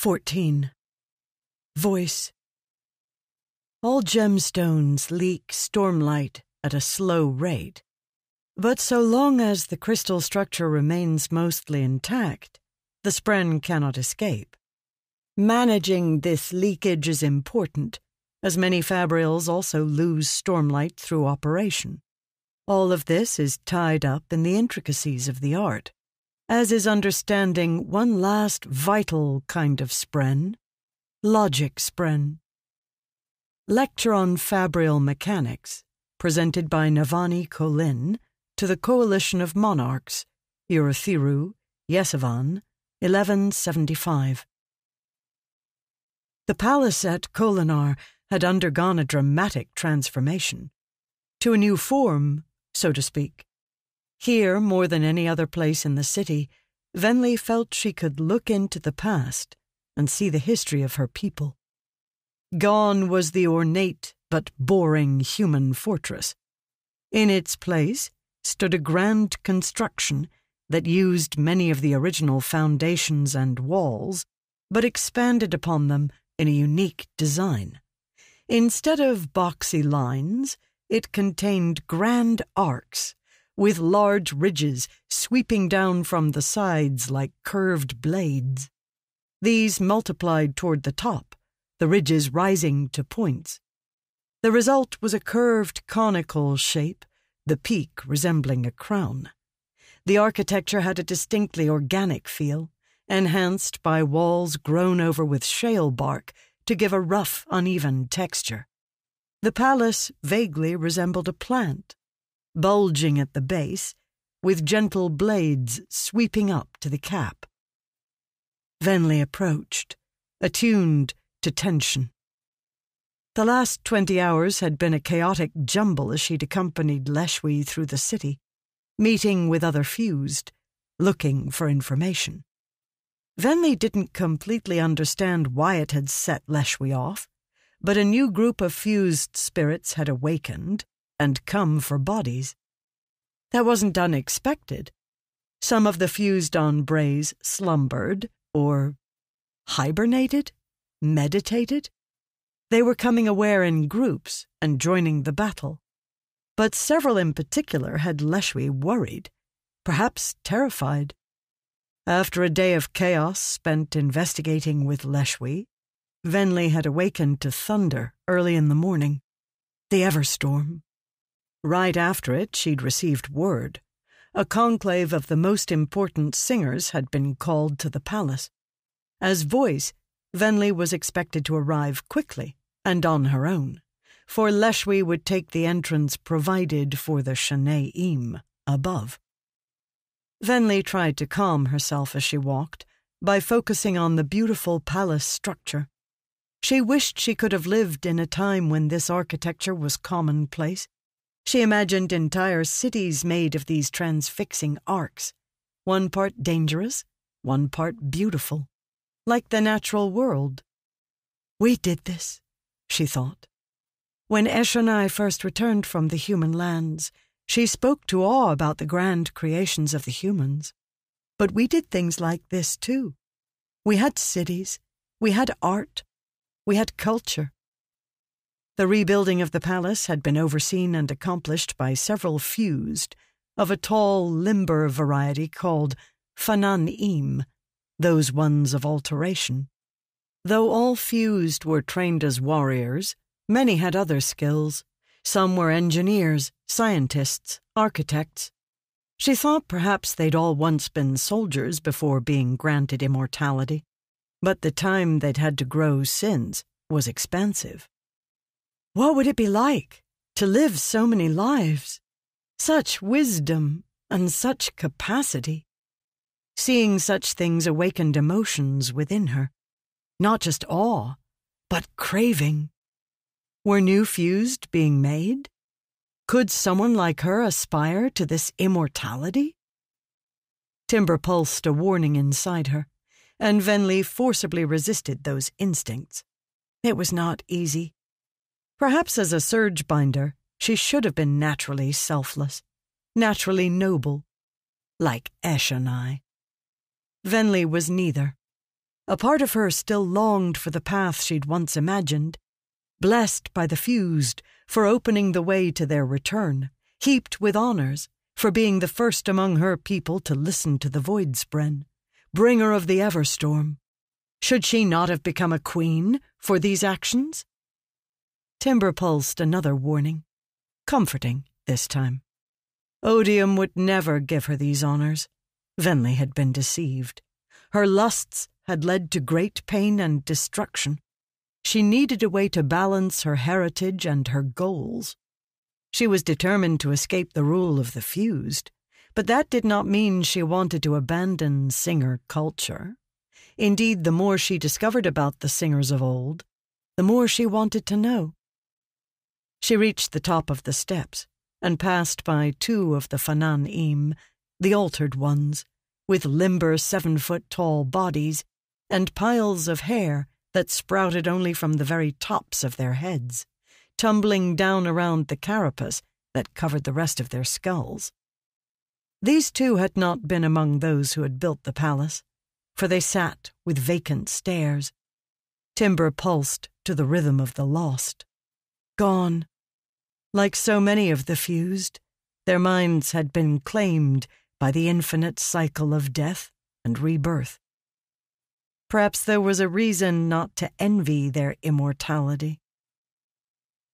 14. Voice All gemstones leak stormlight at a slow rate, but so long as the crystal structure remains mostly intact, the spren cannot escape. Managing this leakage is important, as many fabrials also lose stormlight through operation. All of this is tied up in the intricacies of the art, as is understanding one last vital kind of spren logic spren. Lecture on Fabrial Mechanics, presented by Navani Kholin to the Coalition of Monarchs, Urithiru, Yesevan, 1175. The palace at Kholinar had undergone a dramatic transformation to a new form, so to speak. Here, more than any other place in the city, Venli felt she could look into the past and see the history of her people. Gone was the ornate but boring human fortress. In its place stood a grand construction that used many of the original foundations and walls, but expanded upon them in a unique design. Instead of boxy lines, it contained grand arcs, with large ridges sweeping down from the sides like curved blades. These multiplied toward the top, the ridges rising to points. The result was a curved conical shape, the peak resembling a crown. The architecture had a distinctly organic feel, enhanced by walls grown over with shalebark to give a rough, uneven texture. The palace vaguely resembled a plant, bulging at the base, with gentle blades sweeping up to the cap. Venli approached, attuned to tension. The last twenty hours had been a chaotic jumble as she'd accompanied Leshwi through the city, meeting with other fused, looking for information. Venli didn't completely understand why it had set Leshwi off, but a new group of fused spirits had awakened and come for bodies. That wasn't unexpected. Some of the fused on Braize slumbered, or hibernated, meditated. They were coming aware in groups and joining the battle. But several in particular had Leshwi worried, perhaps terrified. After a day of chaos spent investigating with Leshwi, Venli had awakened to thunder early in the morning. The Everstorm. Right after it, she'd received word. A conclave of the most important singers had been called to the palace. As voice, Venli was expected to arrive quickly and on her own, for Leshwi would take the entrance provided for the Shanay-im above. Venli tried to calm herself as she walked by focusing on the beautiful palace structure. She wished she could have lived in a time when this architecture was commonplace. She imagined entire cities made of these transfixing arcs, one part dangerous, one part beautiful, like the natural world. We did this, she thought. When Eshonai first returned from the human lands, she spoke to awe about the grand creations of the humans. But we did things like this too. We had cities, we had art, we had culture. The rebuilding of the palace had been overseen and accomplished by several fused, of a tall, limber variety called Fanan Im, those ones of alteration. Though all fused were trained as warriors, many had other skills. Some were engineers, scientists, architects. She thought perhaps they'd all once been soldiers before being granted immortality, but the time they'd had to grow since was expansive. What would it be like to live so many lives? Such wisdom and such capacity. Seeing such things awakened emotions within her. Not just awe, but craving. Were new fused being made? Could someone like her aspire to this immortality? Timbre pulsed a warning inside her, and Venli forcibly resisted those instincts. It was not easy. Perhaps as a Surgebinder, she should have been naturally selfless, naturally noble, like Eshonai. Venli was neither. A part of her still longed for the path she'd once imagined, blessed by the fused for opening the way to their return, heaped with honors for being the first among her people to listen to the Voidspren, bringer of the Everstorm. Should she not have become a queen for these actions? Timbre pulsed another warning, comforting this time. Odium would never give her these honors. Venli had been deceived. Her lusts had led to great pain and destruction. She needed a way to balance her heritage and her goals. She was determined to escape the rule of the fused, but that did not mean she wanted to abandon singer culture. Indeed, the more she discovered about the singers of old, the more she wanted to know. She reached the top of the steps and passed by two of the Fanan Im, the altered ones, with limber seven foot tall bodies and piles of hair that sprouted only from the very tops of their heads, tumbling down around the carapace that covered the rest of their skulls. These two had not been among those who had built the palace, for they sat with vacant stares. Timbre pulsed to the rhythm of the lost. Gone. Like so many of the fused, their minds had been claimed by the infinite cycle of death and rebirth. Perhaps there was a reason not to envy their immortality.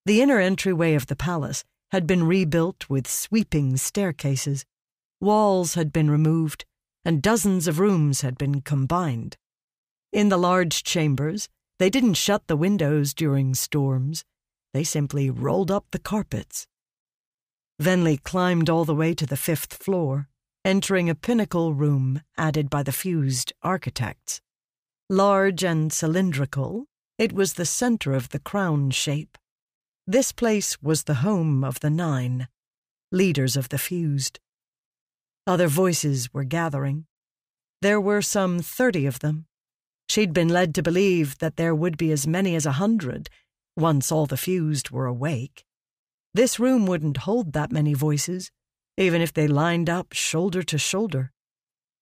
The inner entryway of the palace had been rebuilt with sweeping staircases. Walls had been removed, and dozens of rooms had been combined. In the large chambers, they didn't shut the windows during storms. They simply rolled up the carpets. Venli climbed all the way to the fifth floor, entering a pinnacle room added by the fused architects. Large and cylindrical, it was the center of the crown shape. This place was the home of the Nine, leaders of the fused. Other voices were gathering. There were some thirty of them. She'd been led to believe that there would be as many as a hundred once all the fused were awake. This room wouldn't hold that many voices, even if they lined up shoulder to shoulder.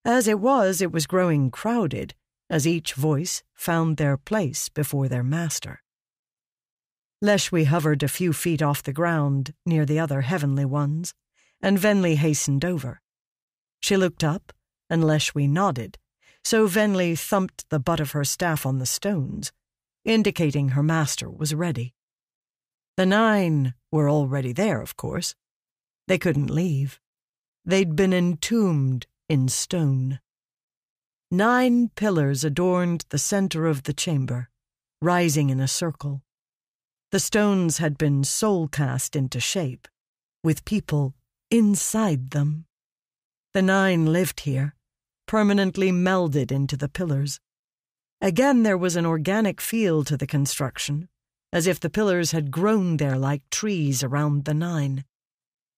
As it was, it was growing crowded as each voice found their place before their master. Leshwi hovered a few feet off the ground near the other heavenly ones, and Venli hastened over. She looked up, and Leshwi nodded, so Venli thumped the butt of her staff on the stones, indicating her master was ready. The nine were already there, of course. They couldn't leave. They'd been entombed in stone. Nine pillars adorned the center of the chamber, rising in a circle. The stones had been Soulcast into shape, with people inside them. The nine lived here, permanently melded into the pillars. Again, there was an organic feel to the construction, as if the pillars had grown there like trees around the nine.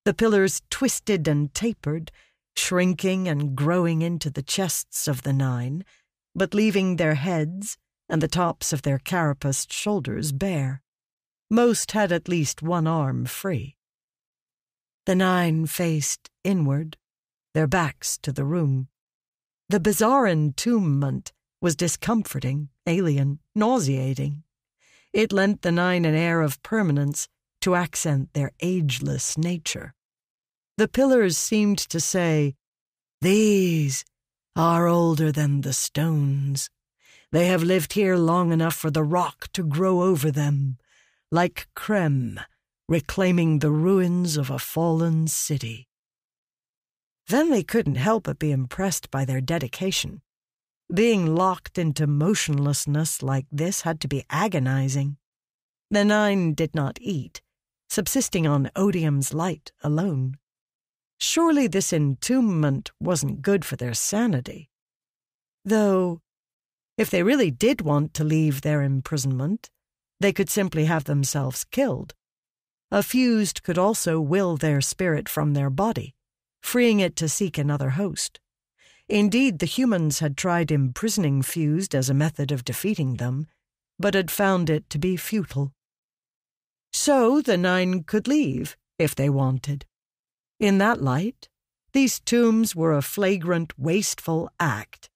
The pillars twisted and tapered, shrinking and growing into the chests of the nine, but leaving their heads and the tops of their carapaced shoulders bare. Most had at least one arm free. The nine faced inward, their backs to the room. The bizarre entombment was discomforting, alien, nauseating. It lent the nine an air of permanence to accent their ageless nature. The pillars seemed to say, These are older than the stones. They have lived here long enough for the rock to grow over them, like crem, reclaiming the ruins of a fallen city. Then they couldn't help but be impressed by their dedication. Being locked into motionlessness like this had to be agonizing. The nine did not eat, subsisting on odium's light alone. Surely this entombment wasn't good for their sanity. Though, if they really did want to leave their imprisonment, they could simply have themselves killed. A fused could also will their spirit from their body, freeing it to seek another host. Indeed, the humans had tried imprisoning fused as a method of defeating them, but had found it to be futile. So the nine could leave, if they wanted. In that light, these tombs were a flagrant, wasteful act.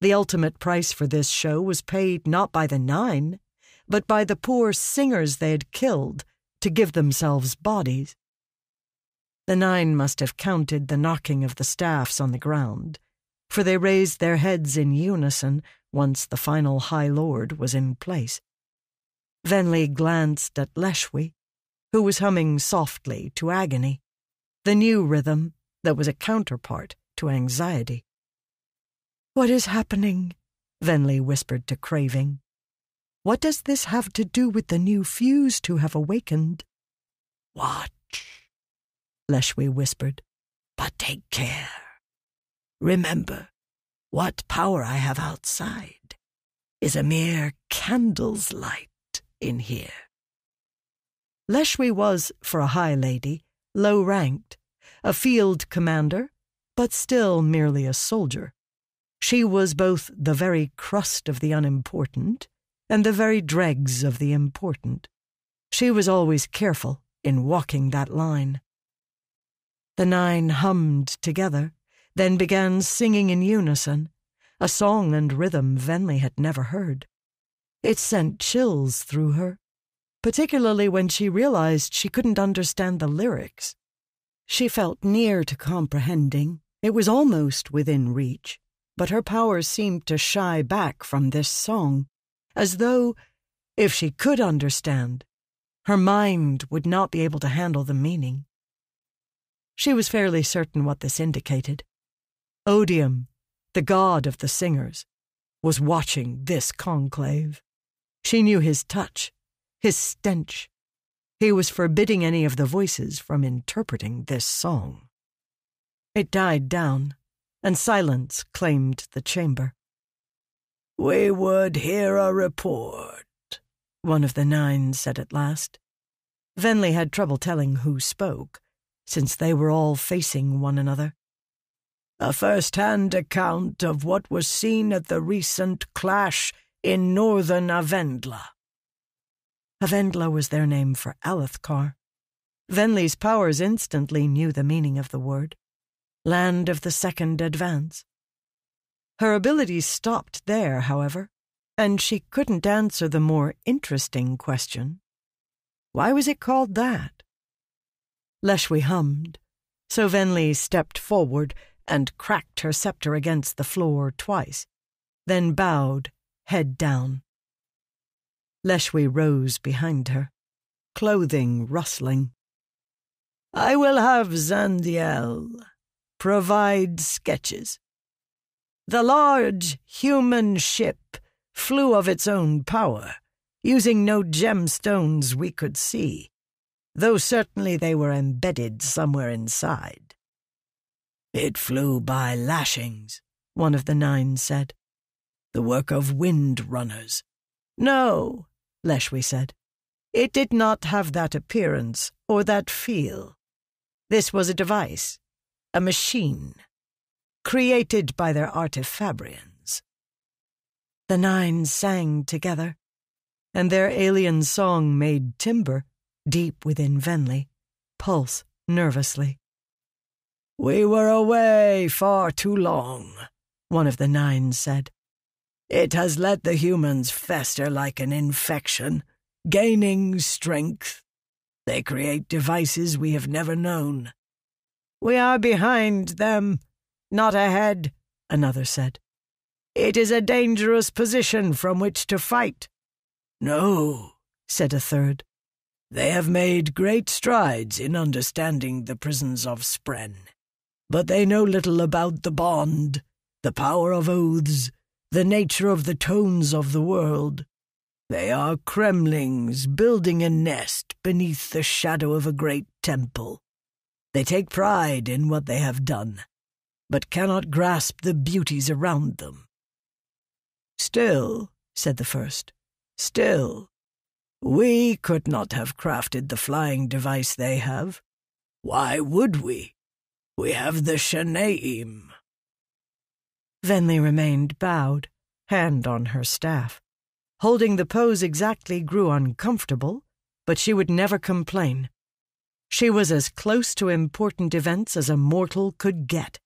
The ultimate price for this show was paid not by the nine, but by the poor singers they had killed to give themselves bodies. The nine must have counted the knocking of the staffs on the ground, for they raised their heads in unison once the final High Lord was in place. Venli glanced at Leshwi, who was humming softly to agony, the new rhythm that was a counterpart to anxiety. What is happening? Venli whispered to Craving. What does this have to do with the new fuse to have awakened? Watch, Leshwi whispered, but take care. Remember, what power I have outside is a mere candle's light in here. Leshwi was, for a high lady, low ranked, a field commander, but still merely a soldier. She was both the very crust of the unimportant and the very dregs of the important. She was always careful in walking that line. The nine hummed together, then began singing in unison, a song and rhythm Venli had never heard. It sent chills through her, particularly when she realized she couldn't understand the lyrics. She felt near to comprehending, it was almost within reach, but her powers seemed to shy back from this song, as though, if she could understand, her mind would not be able to handle the meaning. She was fairly certain what this indicated. Odium, the god of the singers, was watching this conclave. She knew his touch, his stench. He was forbidding any of the voices from interpreting this song. It died down, and silence claimed the chamber. We would hear a report, one of the nine said at last. Venli had trouble telling who spoke, since they were all facing one another. A first hand account of what was seen at the recent clash in northern Avendla. Avendla was their name for Alethkar. Venli's powers instantly knew the meaning of the word land of the second advance. Her abilities stopped there, however, and she couldn't answer the more interesting question. Why was it called that? Leshwi hummed, so Venli stepped forward and cracked her scepter against the floor twice, then bowed, head down. Leshwi rose behind her, clothing rustling. I will have Zandiel provide sketches. The large human ship flew of its own power, using no gemstones we could see, though certainly they were embedded somewhere inside. It flew by lashings, one of the nine said. The work of Windrunners. No, Leshwi said. It did not have that appearance or that feel. This was a device, a machine, created by their artifabrians. The nine sang together, and their alien song made timbre, deep within Venli, pulse nervously. We were away far too long, one of the nine said. It has let the humans fester like an infection, gaining strength. They create devices we have never known, we are behind them, not ahead, another said. It is a dangerous position from which to fight. No, said a third. They have made great strides in understanding the prisons of Spren, but they know little about the bond, the power of oaths, the nature of the tones of the world. They are cremlings building a nest beneath the shadow of a great temple. They take pride in what they have done, but cannot grasp the beauties around them. Still, said the first, still, we could not have crafted the flying device they have. Why would we? We have the Shanay-im. Venli remained bowed, hand on her staff. Holding the pose exactly grew uncomfortable, but she would never complain. She was as close to important events as a mortal could get,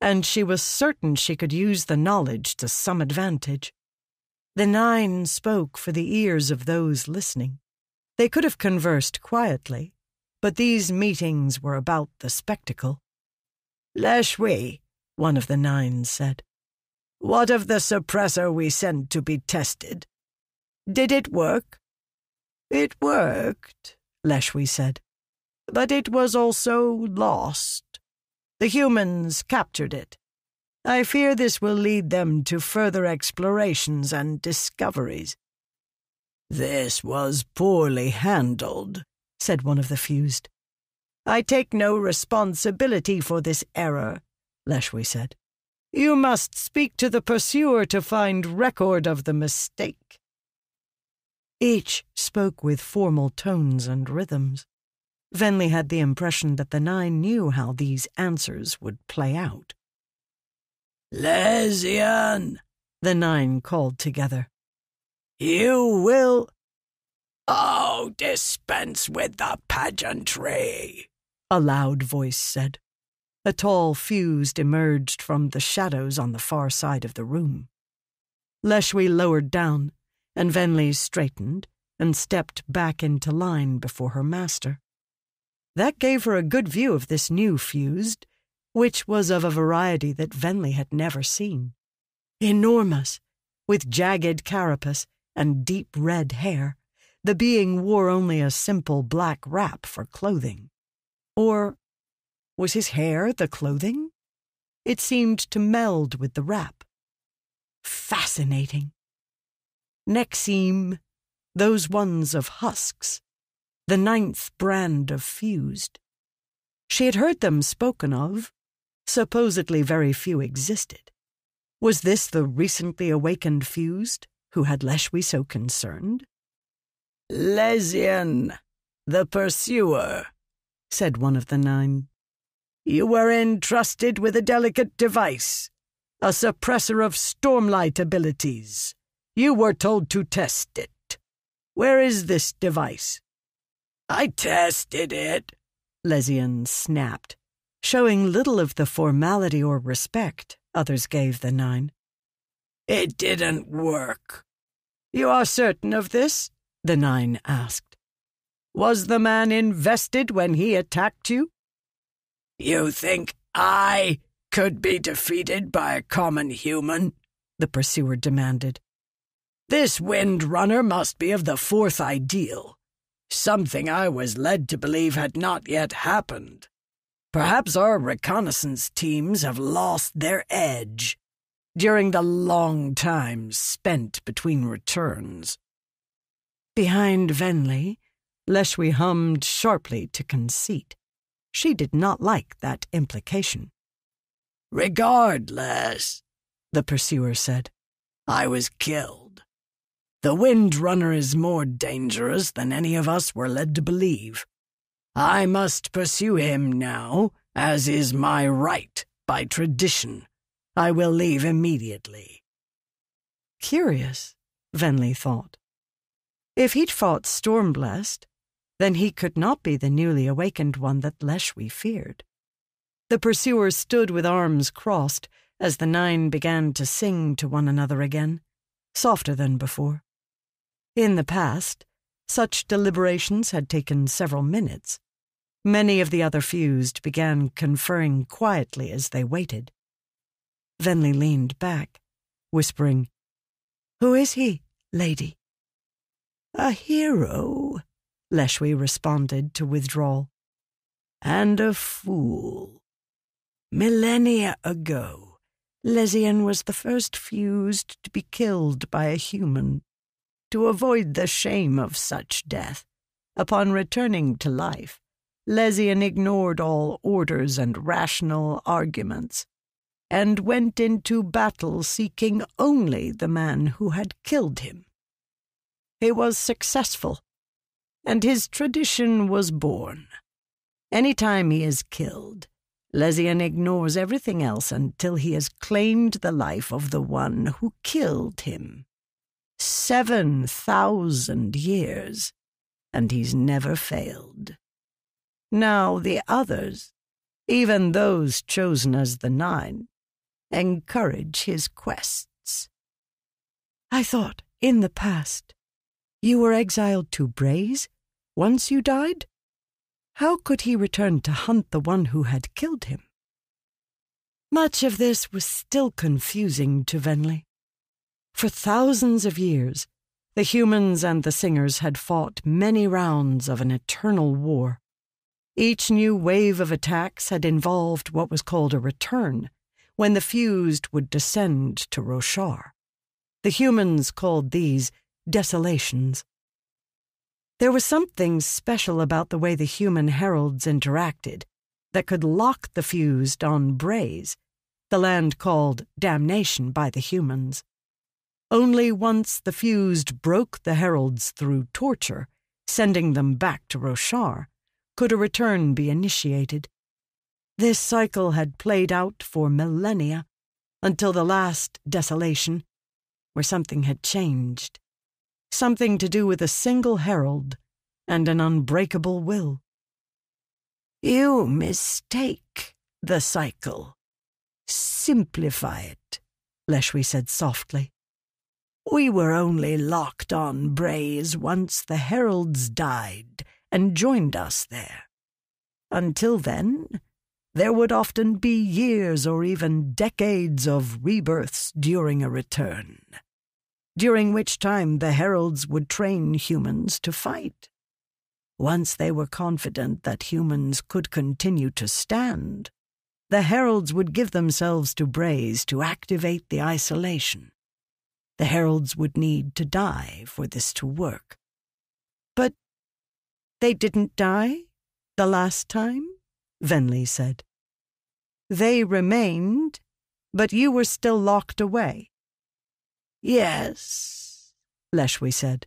and she was certain she could use the knowledge to some advantage. The nine spoke for the ears of those listening. They could have conversed quietly, but these meetings were about the spectacle. Leshwi, one of the nine said, what of the suppressor we sent to be tested? Did it work? It worked, Leshwi said, but it was also lost. The humans captured it. I fear this will lead them to further explorations and discoveries. This was poorly handled, said one of the fused. I take no responsibility for this error, Leshwi said. You must speak to the pursuer to find record of the mistake. Each spoke with formal tones and rhythms. Venli had the impression that the nine knew how these answers would play out. Lezian, the nine called together. You will. Oh, dispense with the pageantry, a loud voice said. A tall fused emerged from the shadows on the far side of the room. Leshwi lowered down, and Venli straightened and stepped back into line before her master. That gave her a good view of this new fused, which was of a variety that Venli had never seen. Enormous, with jagged carapace and deep red hair, the being wore only a simple black wrap for clothing. Or was his hair the clothing? It seemed to meld with the wrap. Fascinating. Nexim, those ones of husks, the ninth brand of fused. She had heard them spoken of, Supposedly very few existed. Was this the recently awakened fused who had Leshwi so concerned? Lezian, the pursuer, said one of the nine. You were entrusted with a delicate device, a suppressor of stormlight abilities. You were told to test it. Where is this device? I tested it, Lezian snapped showing little of the formality or respect others gave the nine. It didn't work. You are certain of this? the nine asked. Was the man invested when he attacked you? You think I could be defeated by a common human? the pursuer demanded. This Windrunner must be of the fourth ideal, something I was led to believe had not yet happened. Perhaps our reconnaissance teams have lost their edge during the long time spent between returns. Behind Venli, Leshwi hummed sharply to conceit. She did not like that implication. Regardless, the pursuer said, I was killed. The Windrunner is more dangerous than any of us were led to believe. I must pursue him now, as is my right by tradition. I will leave immediately. Curious, Venli thought. If he'd fought Stormblessed, then he could not be the newly awakened one that Leshwi feared. The pursuers stood with arms crossed as the nine began to sing to one another again, softer than before. In the past, such deliberations had taken several minutes. Many of the other fused began conferring quietly as they waited. Venli leaned back, whispering, Who is he, lady? A hero, Leshwi responded to withdrawal. And a fool. Millennia ago, Lezian was the first fused to be killed by a human. To avoid the shame of such death, upon returning to life, Lezian ignored all orders and rational arguments, and went into battle seeking only the man who had killed him. He was successful, and his tradition was born. Any time he is killed, Lezian ignores everything else until he has claimed the life of the one who killed him. Seven thousand years, and he's never failed. Now the others, even those chosen as the nine, encourage his quests. I thought, in the past, you were exiled to Braize once you died? How could he return to hunt the one who had killed him? Much of this was still confusing to Venli. For thousands of years, the humans and the singers had fought many rounds of an eternal war. Each new wave of attacks had involved what was called a return, when the fused would descend to Roshar. The humans called these desolations. There was something special about the way the human heralds interacted that could lock the fused on Braize, the land called damnation by the humans. Only once the fused broke the heralds through torture, sending them back to Roshar, could a return be initiated. This cycle had played out for millennia, until the last desolation, where something had changed. Something to do with a single herald and an unbreakable will. You mistake the cycle. Simplify it, Leshwi said softly. We were only locked on Braize once the heralds died and joined us there. Until then, there would often be years or even decades of rebirths during a return, during which time the heralds would train humans to fight. Once they were confident that humans could continue to stand, the heralds would give themselves to Braize to activate the isolation. The heralds would need to die for this to work. But they didn't die the last time? Venli said. They remained, but you were still locked away. Yes, Leshwi said.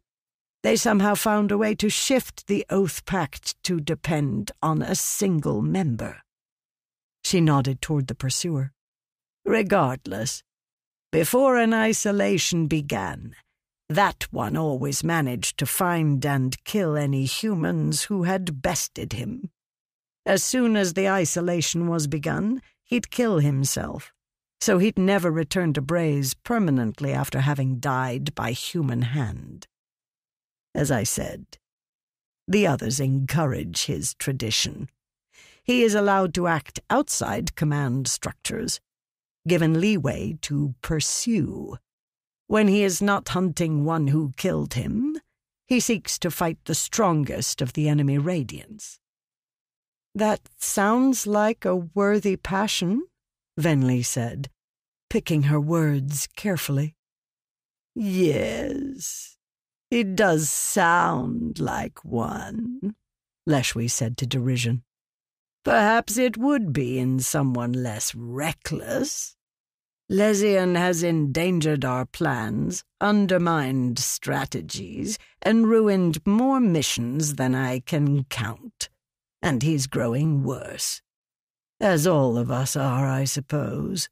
They somehow found a way to shift the Oathpact to depend on a single member. She nodded toward the pursuer. Regardless, before an isolation began, that one always managed to find and kill any humans who had bested him. As soon as the isolation was begun, he'd kill himself, so he'd never return to Braize permanently after having died by human hand. As I said, the others encourage his tradition. He is allowed to act outside command structures, given leeway to pursue. When he is not hunting one who killed him, he seeks to fight the strongest of the enemy Radiants. That sounds like a worthy passion, Venli said, picking her words carefully. Yes, it does sound like one, Leshwi said to derision. Perhaps it would be in someone less reckless. Lezian has endangered our plans, undermined strategies, and ruined more missions than I can count. And he's growing worse. As all of us are, I suppose.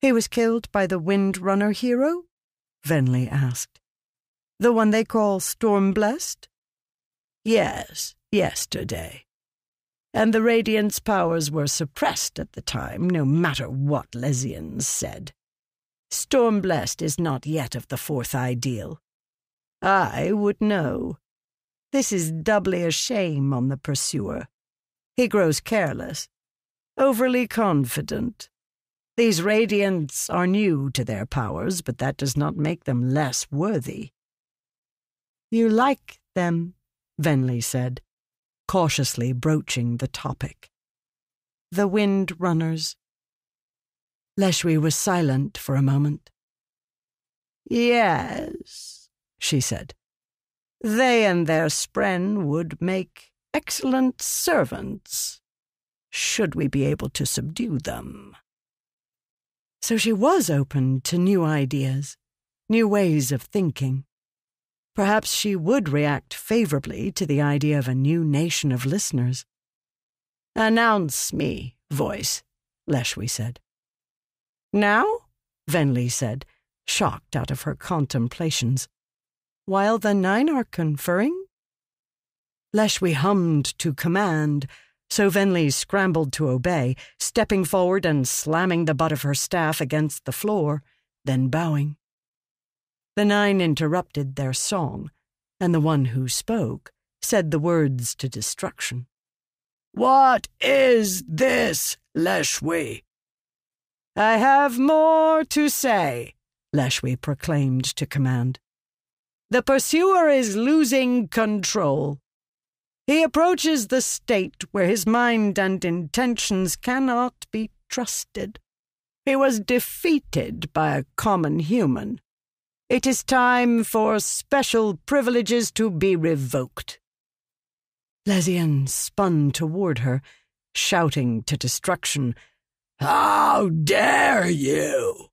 He was killed by the Windrunner hero? Venli asked. The one they call Stormblessed? Yes, yesterday and the Radiant's powers were suppressed at the time, no matter what Lezians said. Stormblessed is not yet of the fourth ideal. I would know. This is doubly a shame on the pursuer. He grows careless, overly confident. These Radiants are new to their powers, but that does not make them less worthy. You like them, Venli said cautiously broaching the topic. The Windrunners. Leshwi was silent for a moment. Yes, she said. They and their spren would make excellent servants, should we be able to subdue them. So she was open to new ideas, new ways of thinking. Perhaps she would react favorably to the idea of a new nation of listeners. Announce me, voice, Leshwi said. Now? Venli said, shocked out of her contemplations. While the nine are conferring? Leshwi hummed to command, So Venli scrambled to obey, stepping forward and slamming the butt of her staff against the floor, then bowing. The nine interrupted their song, and the one who spoke said the words to destruction. What is this, Leshwi? I have more to say, Leshwi proclaimed to command. The pursuer is losing control. He approaches the state where his mind and intentions cannot be trusted. He was defeated by a common human. It is time for special privileges to be revoked. Lezian spun toward her, shouting to destruction, How dare you!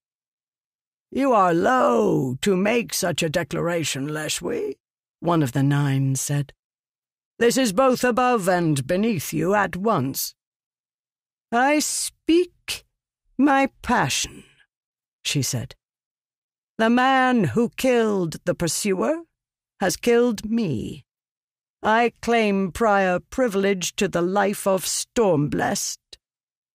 You are low to make such a declaration, Leshwi, one of the nine said. This is both above and beneath you at once. I speak my passion, she said. The man who killed the pursuer has killed me. I claim prior privilege to the life of Stormblessed.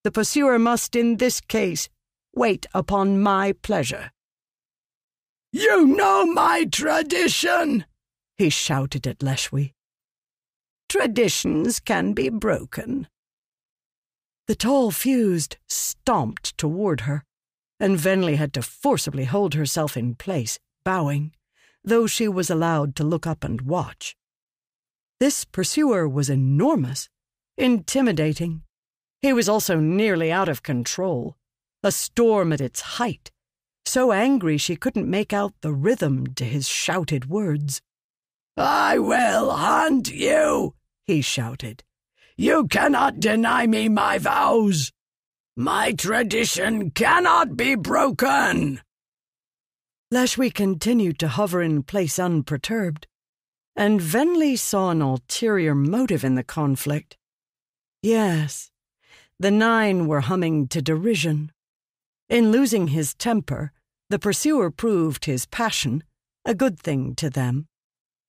The pursuer must, in this case, wait upon my pleasure. You know my tradition, he shouted at Leshwi. Traditions can be broken. The tall fused stomped toward her, and Venli had to forcibly hold herself in place, bowing, though she was allowed to look up and watch. This pursuer was enormous, intimidating. He was also nearly out of control, a storm at its height, so angry she couldn't make out the rhythm to his shouted words. I will hunt you, he shouted. You cannot deny me my vows. My tradition cannot be broken. Leshwi continued to hover in place unperturbed and Venli saw an ulterior motive in the conflict. Yes, the nine were humming to derision. In losing his temper, the pursuer proved his passion, a good thing to them,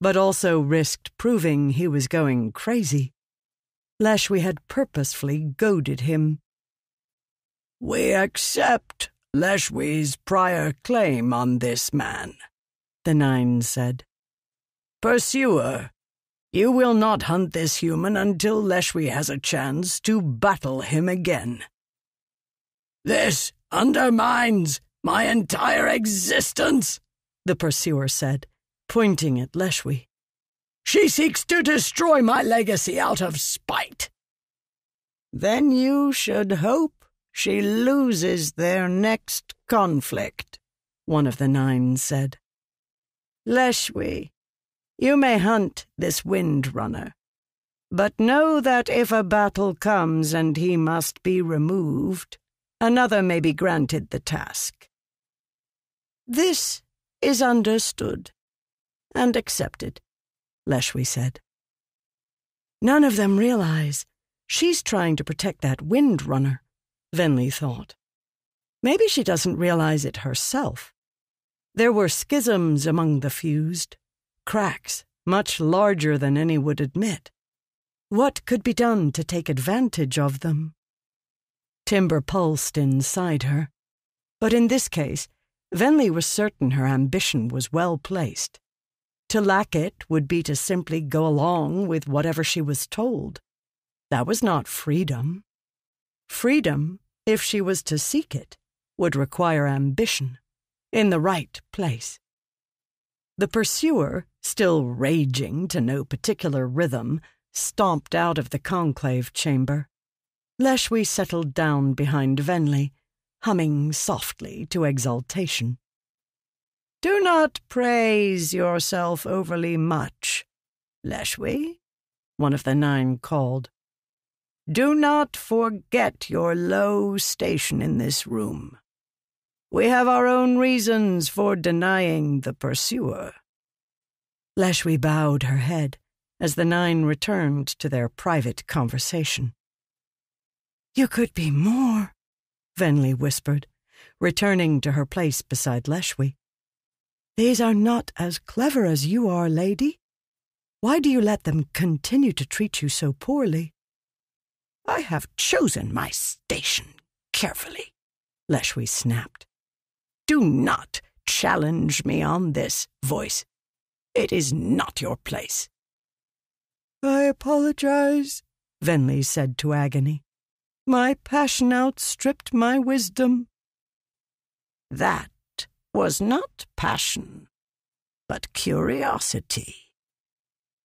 but also risked proving he was going crazy. Leshwi had purposefully goaded him. We accept Leshwi's prior claim on this man, the nine said. Pursuer, you will not hunt this human until Leshwi has a chance to battle him again. This undermines my entire existence, the pursuer said, pointing at Leshwi. She seeks to destroy my legacy out of spite. Then you should hope she loses their next conflict, one of the nine said. Leshwi, you may hunt this Windrunner, but know that if a battle comes and he must be removed, another may be granted the task. This is understood and accepted, Leshwi said. None of them realize she's trying to protect that Windrunner, Venli thought. Maybe she doesn't realize it herself. There were schisms among the fused, cracks much larger than any would admit. What could be done to take advantage of them? Timbre pulsed inside her. But in this case, Venli was certain her ambition was well placed. To lack it would be to simply go along with whatever she was told. That was not freedom. Freedom, if she was to seek it, would require ambition, in the right place. The pursuer, still raging to no particular rhythm, stomped out of the conclave chamber. Leshwi settled down behind Venli, humming softly to exultation. Do not praise yourself overly much, Leshwi, one of the nine called. Do not forget your low station in this room. We have our own reasons for denying the pursuer. Leshwi bowed her head as the nine returned to their private conversation. You could be more, Venli whispered, returning to her place beside Leshwi. These are not as clever as you are, lady. Why do you let them continue to treat you so poorly? I have chosen my station carefully, Leshwi snapped. Do not challenge me on this, voice. It is not your place. I apologize, Venli said to Agony. My passion outstripped my wisdom. That was not passion, but curiosity.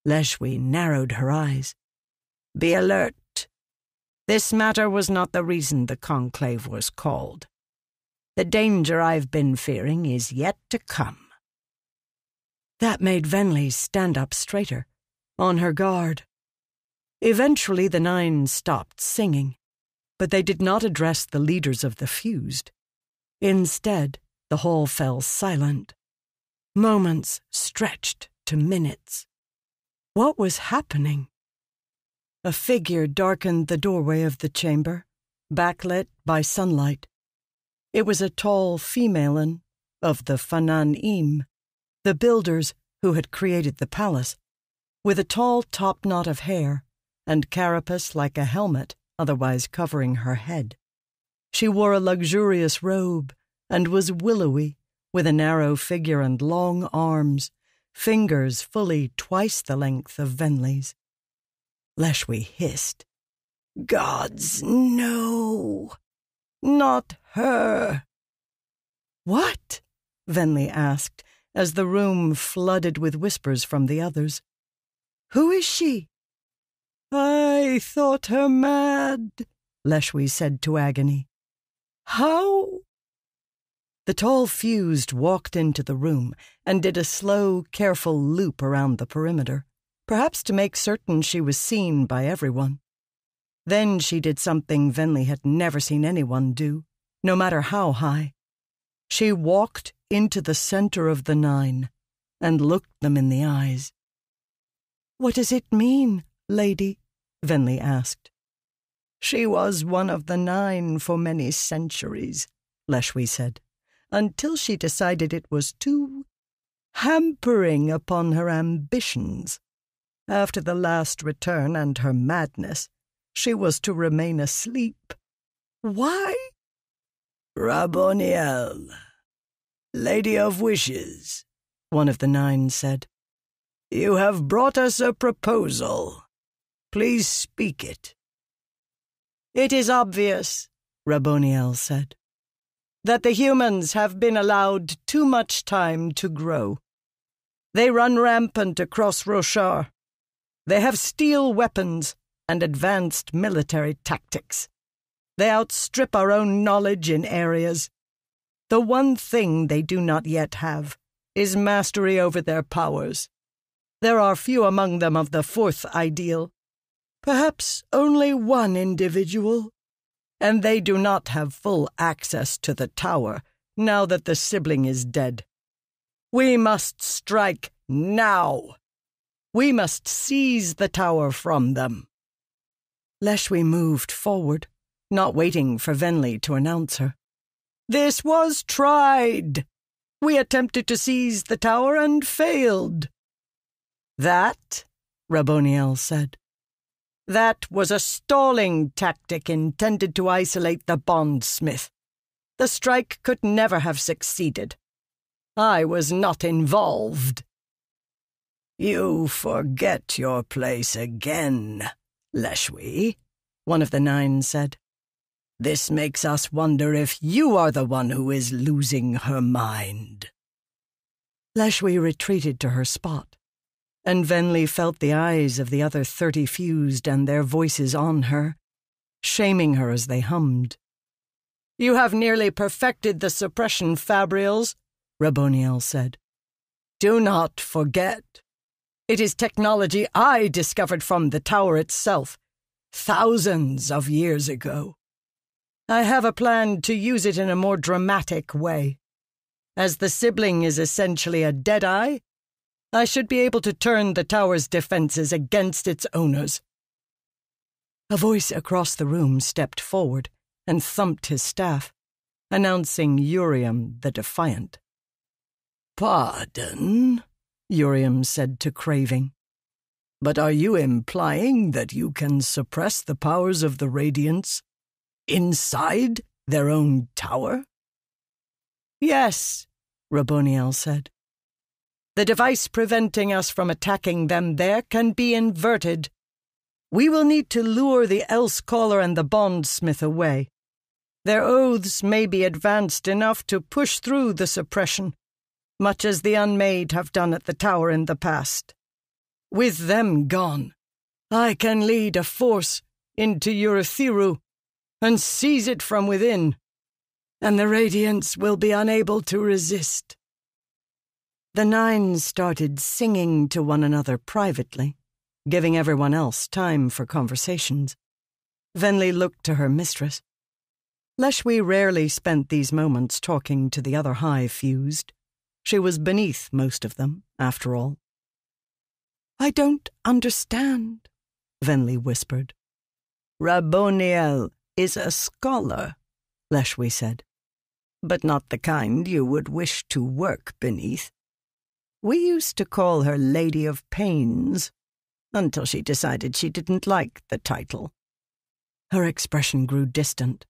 Leshwi narrowed her eyes. Be alert. This matter was not the reason the conclave was called. The danger I've been fearing is yet to come. That made Venli stand up straighter, on her guard. Eventually, the nine stopped singing, but they did not address the leaders of the fused. Instead, the hall fell silent. Moments stretched to minutes. What was happening? A figure darkened the doorway of the chamber, backlit by sunlight. It was a tall female of the Fanan Im, the builders who had created the palace, with a tall top knot of hair and carapace like a helmet otherwise covering her head. She wore a luxurious robe and was willowy, with a narrow figure and long arms fingers fully twice the length of Venli's. Leshwi hissed. Gods, no! Not her! What? Venli asked, as the room flooded with whispers from the others. Who is she? I thought her mad, Leshwi said to Agony. How the tall fused walked into the room and did a slow, careful loop around the perimeter, perhaps to make certain she was seen by everyone. Then she did something Venli had never seen anyone do, no matter how high. She walked into the center of the nine and looked them in the eyes. What does it mean, lady? Venli asked. She was one of the nine for many centuries, Leshwi said until she decided it was too hampering upon her ambitions. After the last return and her madness, she was to remain asleep. Why? Raboniel, Lady of Wishes, one of the nine said. You have brought us a proposal. Please speak it. It is obvious, Raboniel said that the humans have been allowed too much time to grow. They run rampant across Roshar. They have steel weapons and advanced military tactics. They outstrip our own knowledge in areas. The one thing they do not yet have is mastery over their powers. There are few among them of the fourth ideal. Perhaps only one individual and they do not have full access to the tower now that the sibling is dead. We must strike now. We must seize the tower from them. Leshwi moved forward, not waiting for Venli to announce her. This was tried. We attempted to seize the tower and failed. That, Raboniel said, that was a stalling tactic intended to isolate the bondsmith. The strike could never have succeeded. I was not involved. You forget your place again, Leshwi, one of the nine said. This makes us wonder if you are the one who is losing her mind. Leshwi retreated to her spot and Venli felt the eyes of the other thirty fused and their voices on her, shaming her as they hummed. You have nearly perfected the suppression fabrials, Raboniel said. Do not forget. It is technology I discovered from the tower itself, thousands of years ago. I have a plan to use it in a more dramatic way. As the sibling is essentially a deadeye, I should be able to turn the tower's defenses against its owners. A voice across the room stepped forward and thumped his staff, announcing Urium the Defiant. Pardon, Urium said to Craving. But are you implying that you can suppress the powers of the Radiants inside their own tower? Yes, Raboniel said. The device preventing us from attacking them there can be inverted. We will need to lure the Elsecaller and the Bondsmith away. Their oaths may be advanced enough to push through the suppression, much as the Unmade have done at the tower in the past. With them gone, I can lead a force into Urithiru and seize it from within, and the Radiants will be unable to resist. The nine started singing to one another privately, giving everyone else time for conversations. Venli looked to her mistress. Leshwi rarely spent these moments talking to the other high fused. She was beneath most of them, after all. I don't understand, Venli whispered. Raboniel is a scholar, Leshwi said, but not the kind you would wish to work beneath. We used to call her Lady of Pains, until she decided she didn't like the title. Her expression grew distant.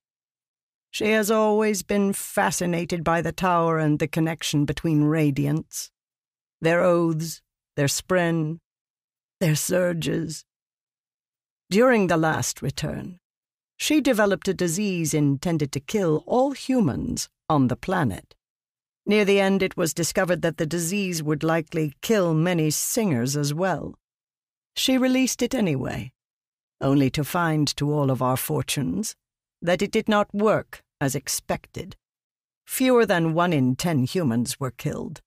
She has always been fascinated by the tower and the connection between radiants. Their oaths, their spren, their surges. During the last return, she developed a disease intended to kill all humans on the planet. Near the end, it was discovered that the disease would likely kill many singers as well. She released it anyway, only to find, to all of our fortunes, that it did not work as expected. Fewer than one in ten humans were killed,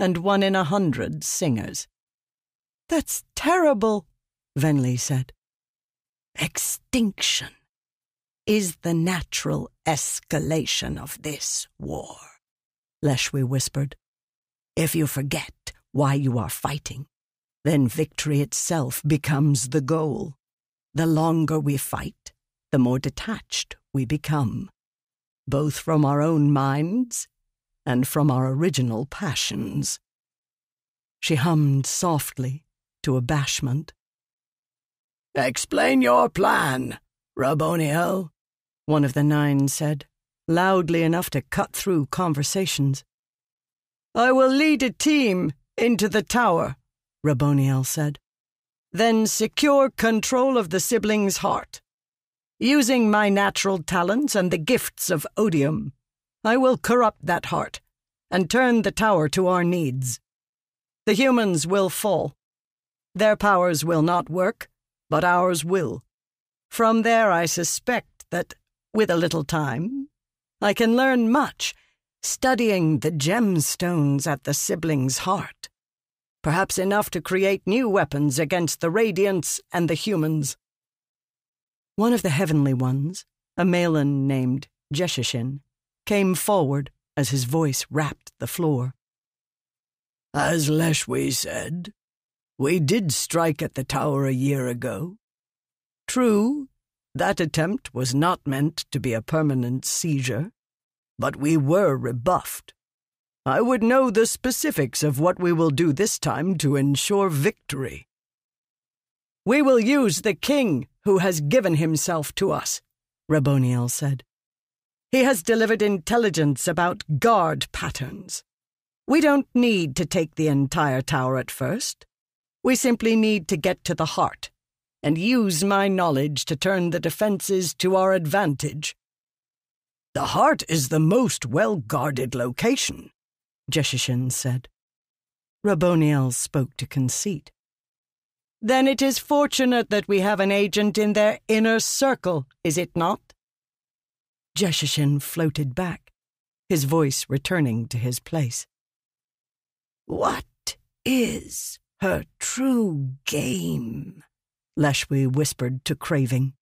and one in a hundred singers. That's terrible, Venli said. Extinction is the natural escalation of this war. Leshwi whispered. If you forget why you are fighting, then victory itself becomes the goal. The longer we fight, the more detached we become, both from our own minds and from our original passions. She hummed softly to abashment. Explain your plan, Raboniel, one of the nine said loudly enough to cut through conversations. I will lead a team into the tower, Raboniel said. Then secure control of the sibling's heart. Using my natural talents and the gifts of odium, I will corrupt that heart and turn the tower to our needs. The humans will fall. Their powers will not work, but ours will. From there, I suspect that, with a little time, I can learn much, studying the gemstones at the sibling's heart. Perhaps enough to create new weapons against the Radiants and the humans. One of the Heavenly Ones, a Malin named Jeshishin, came forward as his voice rapped the floor. As Leshwi said, we did strike at the tower a year ago. True, that attempt was not meant to be a permanent seizure, but we were rebuffed. I would know the specifics of what we will do this time to ensure victory. We will use the king who has given himself to us, Raboniel said. He has delivered intelligence about guard patterns. We don't need to take the entire tower at first. We simply need to get to the heart and use my knowledge to turn the defenses to our advantage. The heart is the most well guarded location, Jeshishin said. Raboniel spoke to conceit. Then it is fortunate that we have an agent in their inner circle, is it not? Jeshishin floated back, his voice returning to his place. What is her true game? Leshwi whispered to Craving.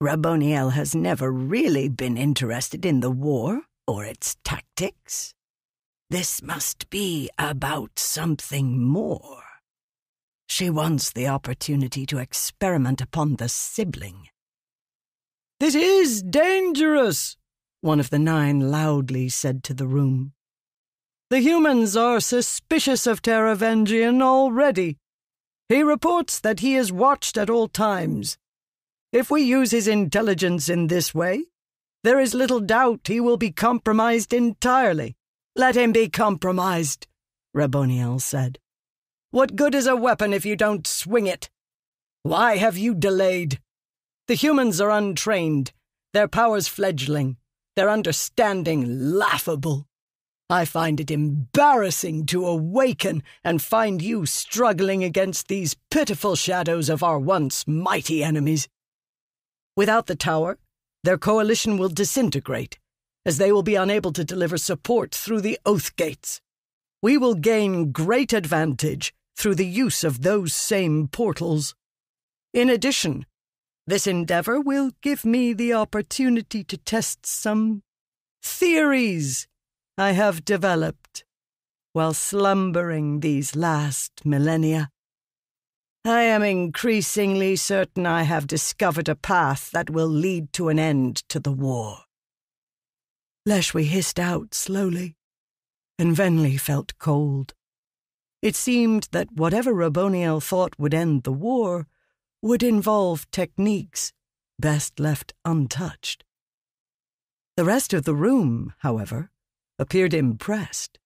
Raboniel has never really been interested in the war or its tactics. This must be about something more. She wants the opportunity to experiment upon the sibling. This is dangerous, one of the nine loudly said to the room. The humans are suspicious of Taravangian already. He reports that he is watched at all times. If we use his intelligence in this way, there is little doubt he will be compromised entirely. Let him be compromised, Raboniel said. What good is a weapon if you don't swing it? Why have you delayed? The humans are untrained, their powers fledgling, their understanding laughable. I find it embarrassing to awaken and find you struggling against these pitiful shadows of our once mighty enemies. Without the tower, their coalition will disintegrate, as they will be unable to deliver support through the Oathgates. We will gain great advantage through the use of those same portals. In addition, this endeavor will give me the opportunity to test some theories I have developed while slumbering these last millennia. I am increasingly certain I have discovered a path that will lead to an end to the war. Leshwi hissed out slowly, and Venli felt cold. It seemed that whatever Raboniel thought would end the war would involve techniques best left untouched. The rest of the room, however, appeared impressed.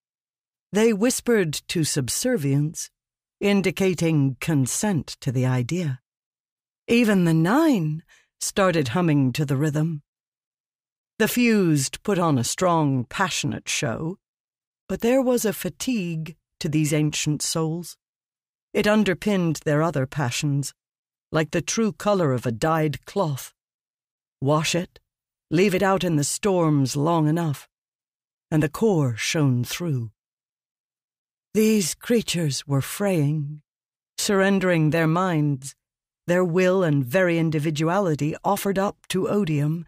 They whispered to subservience, indicating consent to the idea. Even the nine started humming to the rhythm. The fused put on a strong, passionate show, but there was a fatigue to these ancient souls. It underpinned their other passions, like the true color of a dyed cloth. Wash it, leave it out in the storms long enough, and the core shone through. These creatures were fraying, surrendering their minds, their will and very individuality offered up to odium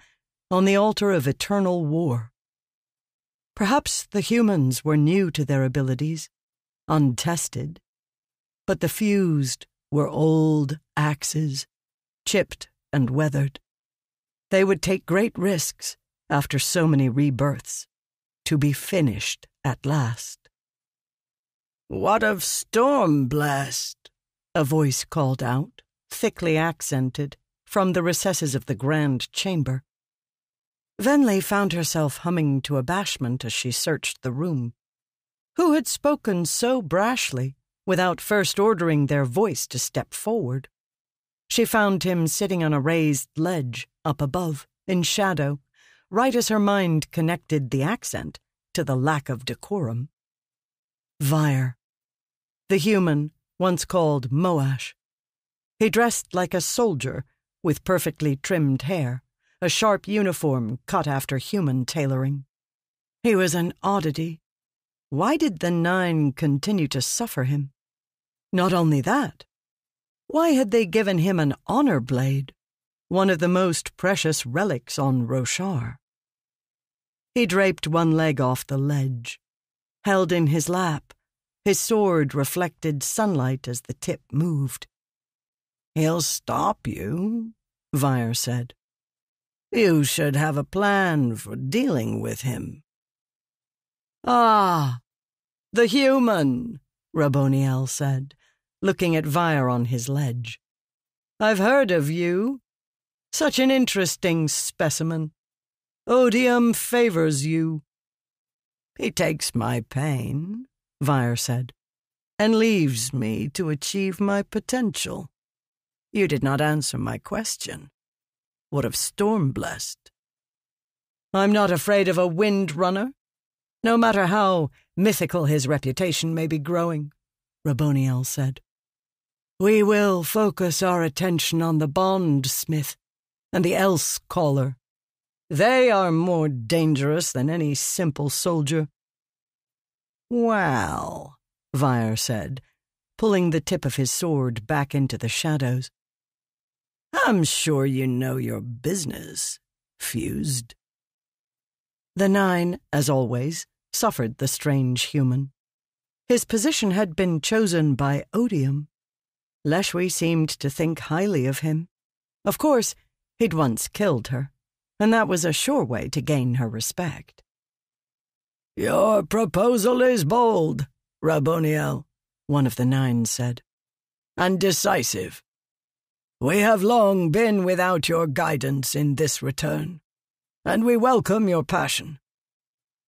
on the altar of eternal war. Perhaps the humans were new to their abilities, untested, but the fused were old axes, chipped and weathered. They would take great risks after so many rebirths to be finished at last. What of Stormblessed? A voice called out, thickly accented, from the recesses of the grand chamber. Venli found herself humming to abashment as she searched the room. Who had spoken so brashly without first ordering their voice to step forward? She found him sitting on a raised ledge up above, in shadow, right as her mind connected the accent to the lack of decorum. Vyre, the human once called Moash. He dressed like a soldier with perfectly trimmed hair, a sharp uniform cut after human tailoring. He was an oddity. Why did the Nine continue to suffer him? Not only that, why had they given him an Honorblade? one of the most precious relics on Roshar. He draped one leg off the ledge. Held in his lap, his sword reflected sunlight as the tip moved. He'll stop you, Vyre said. You should have a plan for dealing with him. Ah, the human, Raboniel said, looking at Vyre on his ledge. I've heard of you. Such an interesting specimen. Odium favors you. He takes my pain, Vyre said, and leaves me to achieve my potential. You did not answer my question. What of Stormblessed? I'm not afraid of a windrunner, no matter how mythical his reputation may be growing, Raboniel said. We will focus our attention on the bondsmith and the else caller. They are more dangerous than any simple soldier. Well, Vyre said, pulling the tip of his sword back into the shadows. I'm sure you know your business, Fused. The Nine, as always, suffered the strange human. His position had been chosen by odium. Leshwi seemed to think highly of him. Of course, He'd once killed her, and that was a sure way to gain her respect. Your proposal is bold, Raboniel, one of the nine said. and decisive. We have long been without your guidance in this return, and we welcome your passion.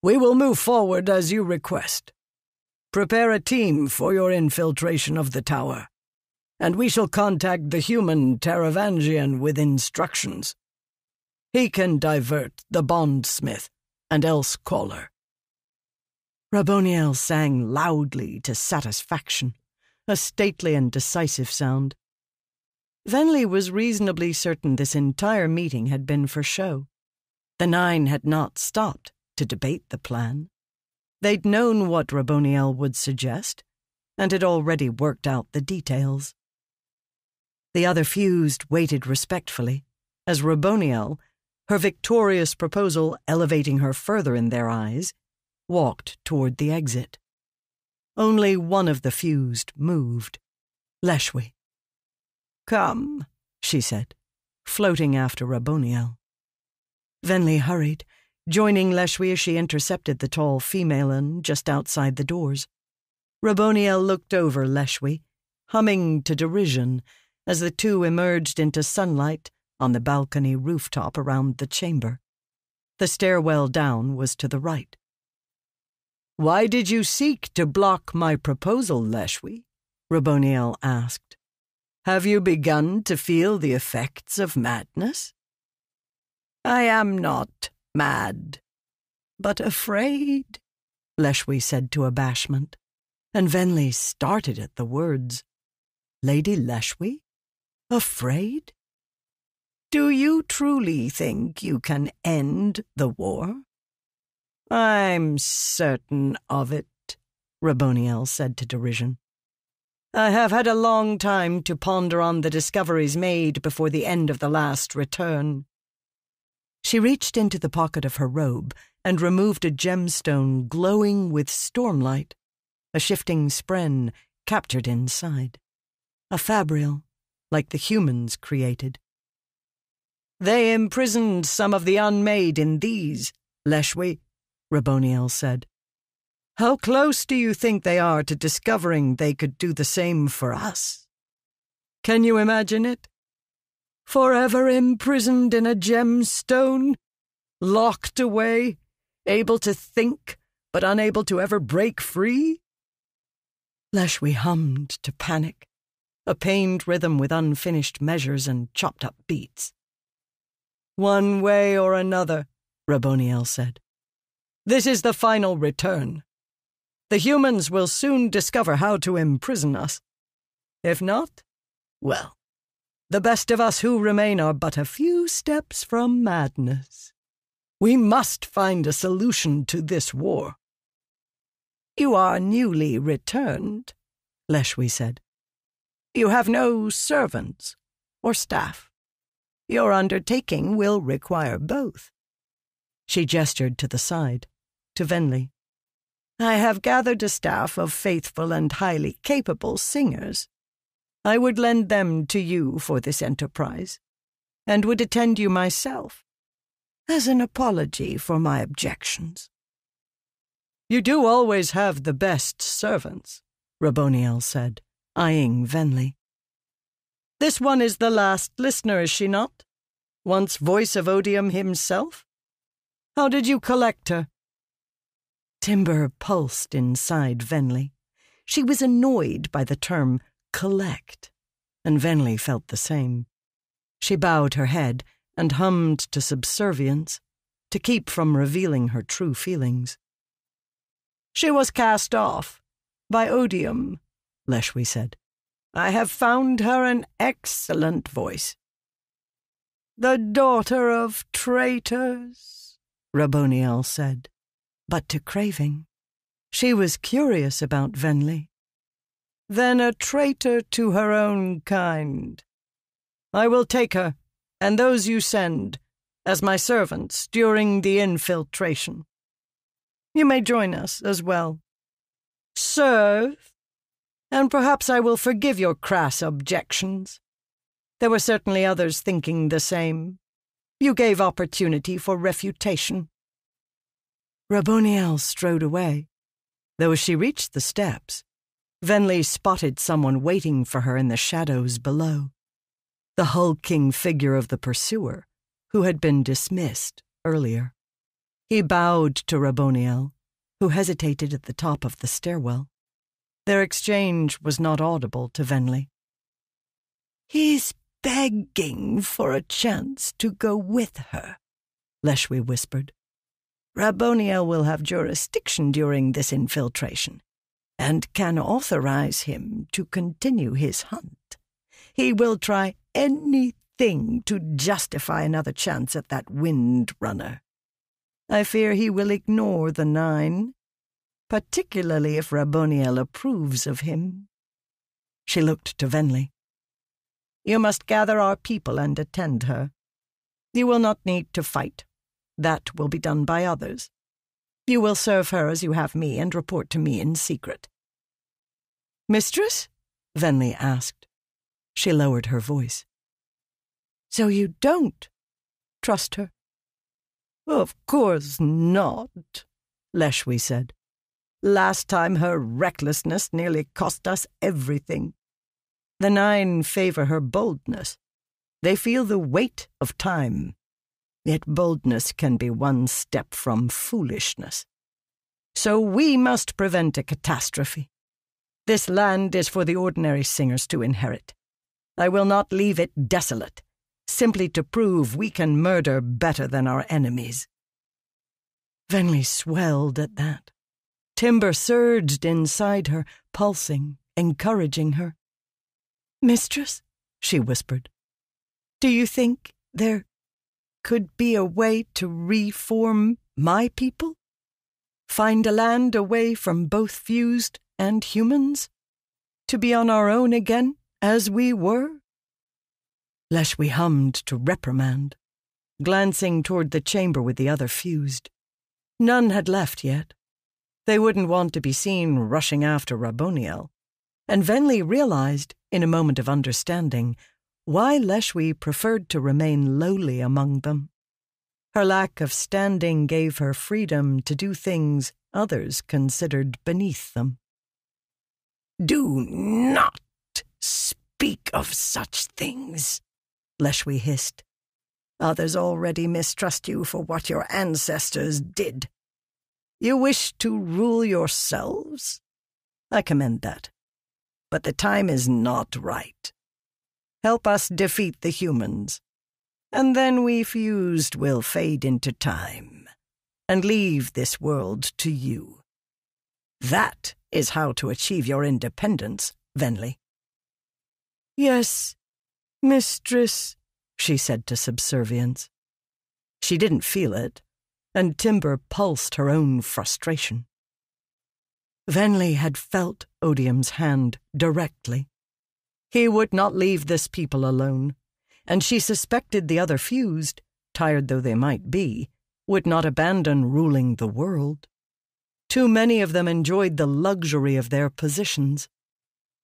We will move forward as you request. Prepare a team for your infiltration of the tower, and we shall contact the human Taravangian with instructions. He can divert the bondsmith and elsecaller. Raboniel sang loudly to satisfaction, a stately and decisive sound. Venli was reasonably certain this entire meeting had been for show. The nine had not stopped to debate the plan. They'd known what Raboniel would suggest, and had already worked out the details. The other fused waited respectfully, as Raboniel, her victorious proposal elevating her further in their eyes, walked toward the exit. Only one of the fused moved. Leshwi. Come, she said, floating after Raboniel. Venli hurried, joining Leshwi as she intercepted the tall female and just outside the doors. Raboniel looked over Leshwi, humming to derision as the two emerged into sunlight on the balcony rooftop around the chamber. The stairwell down was to the right. Why did you seek to block my proposal, Leshwi? Raboniel asked. Have you begun to feel the effects of madness? I am not mad, but afraid, Leshwi said to abashment, and Venli started at the words. Lady Leshwi? Afraid? Do you truly think you can end the war? I'm certain of it, Raboniel said to derision. I have had a long time to ponder on the discoveries made before the end of the last return. She reached into the pocket of her robe and removed a gemstone glowing with stormlight, a shifting spren captured inside. A fabrial, like the humans created. They imprisoned some of the unmade in these, Leshwi, Raboniel said. How close do you think they are to discovering they could do the same for us? Can you imagine it? Forever imprisoned in a gemstone, locked away, able to think, but unable to ever break free? Leshwi hummed to panic, a pained rhythm with unfinished measures and chopped up beats. One way or another, Raboniel said. This is the final return. The humans will soon discover how to imprison us. If not, well, the best of us who remain are but a few steps from madness. We must find a solution to this war. You are newly returned, Leshwi said. You have no servants or staff. Your undertaking will require both. She gestured to the side to Venli. I have gathered a staff of faithful and highly capable singers. I would lend them to you for this enterprise, and would attend you myself, as an apology for my objections. You do always have the best servants, Raboniel said, eyeing Venli. This one is the last listener, is she not? Once voice of Odium himself? How did you collect her? Timbre pulsed inside Venli. She was annoyed by the term collect, and Venli felt the same. She bowed her head and hummed to subservience to keep from revealing her true feelings. She was cast off by odium, Leshwi said. I have found her an excellent voice. The daughter of traitors, Raboniel said but to craving. She was curious about Venli. Then a traitor to her own kind. I will take her, and those you send, as my servants during the infiltration. You may join us as well. Serve, and perhaps I will forgive your crass objections. There were certainly others thinking the same. You gave opportunity for refutation. Raboniel strode away, though as she reached the steps, Venli spotted someone waiting for her in the shadows below. The hulking figure of the pursuer, who had been dismissed earlier. He bowed to Raboniel, who hesitated at the top of the stairwell. Their exchange was not audible to Venli. He's begging for a chance to go with her, Leshwi whispered. Raboniel will have jurisdiction during this infiltration and can authorize him to continue his hunt. He will try anything to justify another chance at that windrunner. I fear he will ignore the nine, particularly if Raboniel approves of him. She looked to Venli. You must gather our people and attend her. You will not need to fight. That will be done by others. You will serve her as you have me and report to me in secret. Mistress? Venli asked. She lowered her voice. So you don't trust her? Of course not, Leshwi said. Last time her recklessness nearly cost us everything. The Nine favor her boldness. They feel the weight of time. Yet boldness can be one step from foolishness. So we must prevent a catastrophe. This land is for the ordinary singers to inherit. I will not leave it desolate simply to prove we can murder better than our enemies. Venli swelled at that. Timbre surged inside her, pulsing, encouraging her. Mistress, she whispered, do you think there could be a way to reform my people? Find a land away from both fused and humans? To be on our own again, as we were? Leshwi hummed to reprimand, glancing toward the chamber with the other fused. None had left yet. They wouldn't want to be seen rushing after Raboniel, and Venli realized, in a moment of understanding, why Leshwi preferred to remain lowly among them. Her lack of standing gave her freedom to do things others considered beneath them. Do not speak of such things, Leshwi hissed. Others already mistrust you for what your ancestors did. You wish to rule yourselves? I commend that. But the time is not right. Help us defeat the humans, and then we fused will fade into time and leave this world to you. That is how to achieve your independence, Venli. Yes, Mistress, she said to subservience. She didn't feel it, and Timbre pulsed her own frustration. Venli had felt Odium's hand directly. He would not leave this people alone, and she suspected the other fused, tired though they might be, would not abandon ruling the world. Too many of them enjoyed the luxury of their positions.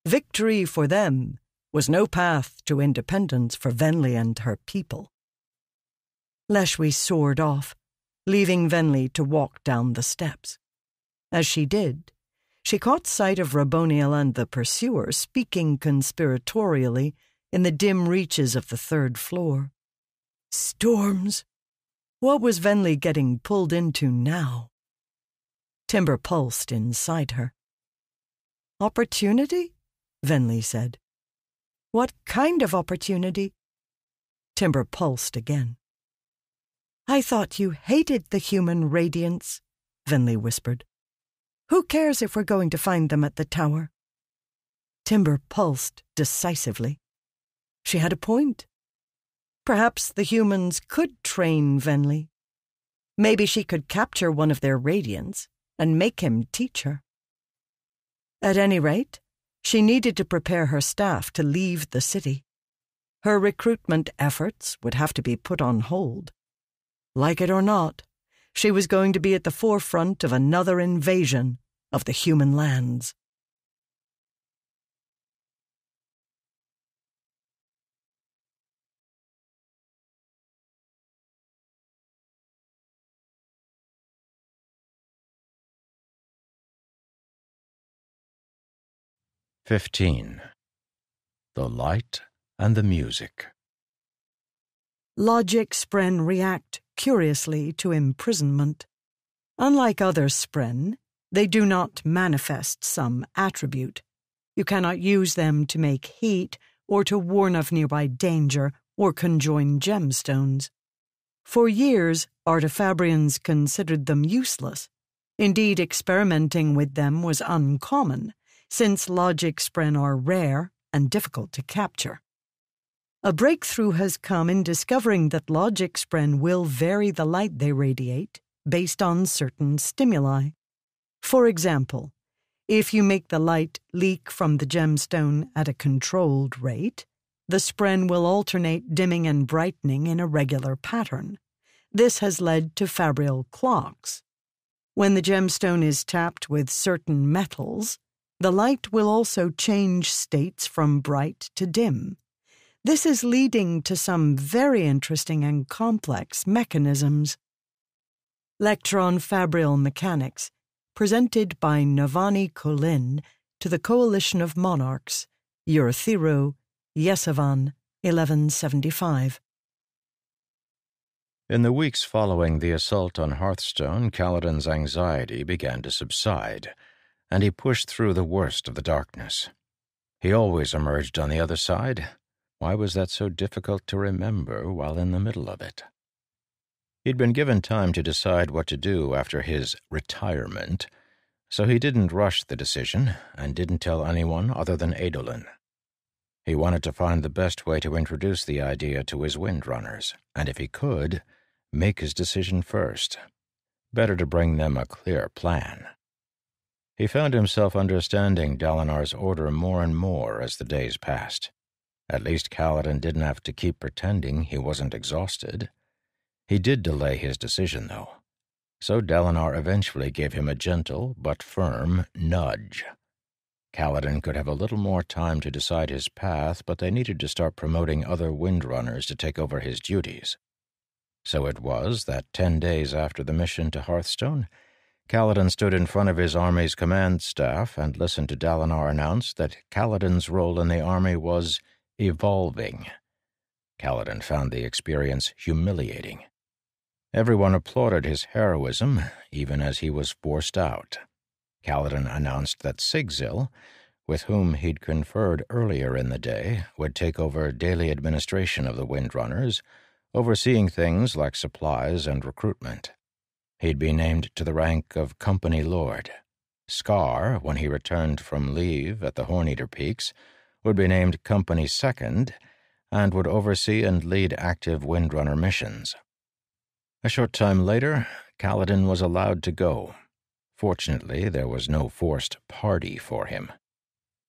Victory for them was no path to independence for Venli and her people. Leshwi soared off, leaving Venli to walk down the steps. As she did, she caught sight of Raboniel and the pursuer speaking conspiratorially in the dim reaches of the third floor. Storms! What was Venli getting pulled into now? Timbre pulsed inside her. Opportunity? Venli said. What kind of opportunity? Timbre pulsed again. I thought you hated the human radiants, Venli whispered. Who cares if we're going to find them at the tower? Timbre pulsed decisively. She had a point. Perhaps the humans could train Venli. Maybe she could capture one of their radiants and make him teach her. At any rate, she needed to prepare her staff to leave the city. Her recruitment efforts would have to be put on hold. Like it or not, she was going to be at the forefront of another invasion of the human lands. 15. The Light and the Music. Logic spren react curiously to imprisonment. Unlike other spren, they do not manifest some attribute. You cannot use them to make heat or to warn of nearby danger or conjoin gemstones. For years, artifabrians considered them useless. Indeed, experimenting with them was uncommon, since logic spren are rare and difficult to capture. A breakthrough has come in discovering that logic spren will vary the light they radiate based on certain stimuli. For example, if you make the light leak from the gemstone at a controlled rate, the spren will alternate dimming and brightening in a regular pattern. This has led to fabrial clocks. When the gemstone is tapped with certain metals, the light will also change states from bright to dim. This is leading to some very interesting and complex mechanisms. Lectron Fabrial Mechanics, presented by Navani Kholin to the Coalition of Monarchs, Urithiru, Jesevan, 1175. In the weeks following the assault on Hearthstone, Kaladin's anxiety began to subside, and he pushed through the worst of the darkness. He always emerged on the other side. Why was that so difficult to remember while in the middle of it? He'd been given time to decide what to do after his retirement, so he didn't rush the decision and didn't tell anyone other than Adolin. He wanted to find the best way to introduce the idea to his windrunners, and if he could, make his decision first. Better to bring them a clear plan. He found himself understanding Dalinar's order more and more as the days passed. At least Kaladin didn't have to keep pretending he wasn't exhausted. He did delay his decision, though. So Dalinar eventually gave him a gentle but firm nudge. Kaladin could have a little more time to decide his path, but they needed to start promoting other windrunners to take over his duties. So it was that ten days after the mission to Hearthstone, Kaladin stood in front of his army's command staff and listened to Dalinar announce that Kaladin's role in the army was evolving. Kaladin found the experience humiliating. Everyone applauded his heroism, even as he was forced out. Kaladin announced that Sigzil, with whom he'd conferred earlier in the day, would take over daily administration of the Windrunners, overseeing things like supplies and recruitment. He'd be named to the rank of Company Lord. Scar, when he returned from leave at the Horneater Peaks, would be named Company Second and would oversee and lead active Windrunner missions. A short time later, Kaladin was allowed to go, Fortunately, there was no forced party for him.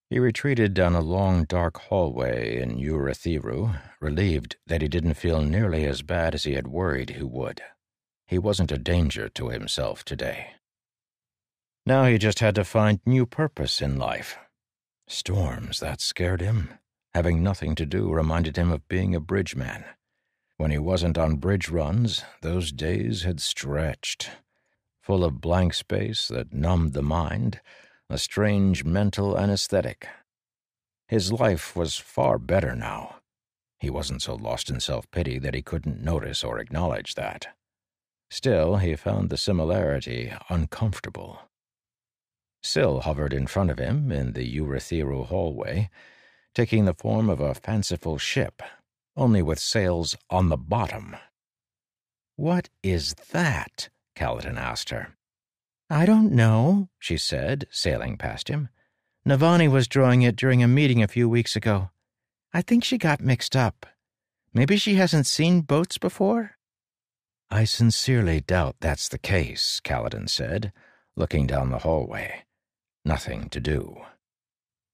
He retreated down a long, dark hallway in Urithiru, relieved that he didn't feel nearly as bad as he had worried he would. He wasn't a danger to himself today. Now he just had to find new purpose in life. Storms, that scared him. Having nothing to do reminded him of being a bridge man. When he wasn't on bridge runs, those days had stretched full of blank space that numbed the mind, a strange mental anesthetic. His life was far better now. He wasn't so lost in self pity that he couldn't notice or acknowledge that. Still, he found the similarity uncomfortable. Syl hovered in front of him in the Urithiru hallway, taking the form of a fanciful ship, only with sails on the bottom. What is that? Kaladin asked her. I don't know, she said, sailing past him. Navani was drawing it during a meeting a few weeks ago. I think she got mixed up. Maybe she hasn't seen boats before? I sincerely doubt that's the case, Kaladin said, looking down the hallway. Nothing to do.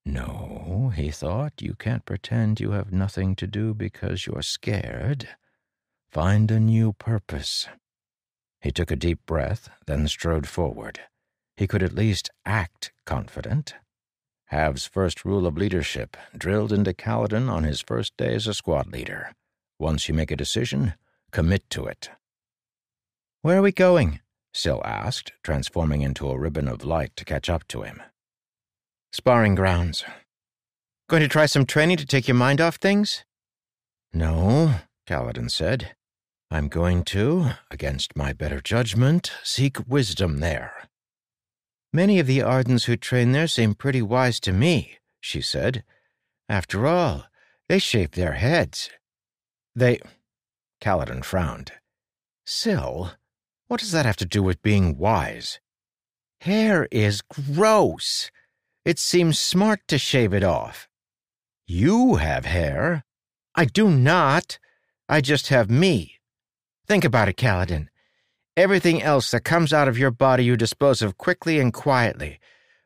No, he thought, you can't pretend you have nothing to do because you're scared. Find a new purpose. He took a deep breath, then strode forward. He could at least act confident. Hav's first rule of leadership drilled into Kaladin on his first day as a squad leader. Once you make a decision, commit to it. Where are we going? Syl asked, transforming into a ribbon of light to catch up to him. Sparring grounds. Going to try some training to take your mind off things? No, Kaladin said. I'm going to, against my better judgment, seek wisdom there. Many of the Ardents who train there seem pretty wise to me, she said. After all, they shave their heads. They. Kaladin frowned. Syl, what does that have to do with being wise? Hair is gross. It seems smart to shave it off. You have hair. I do not. I just have me. Think about it, Kaladin. Everything else that comes out of your body you dispose of quickly and quietly.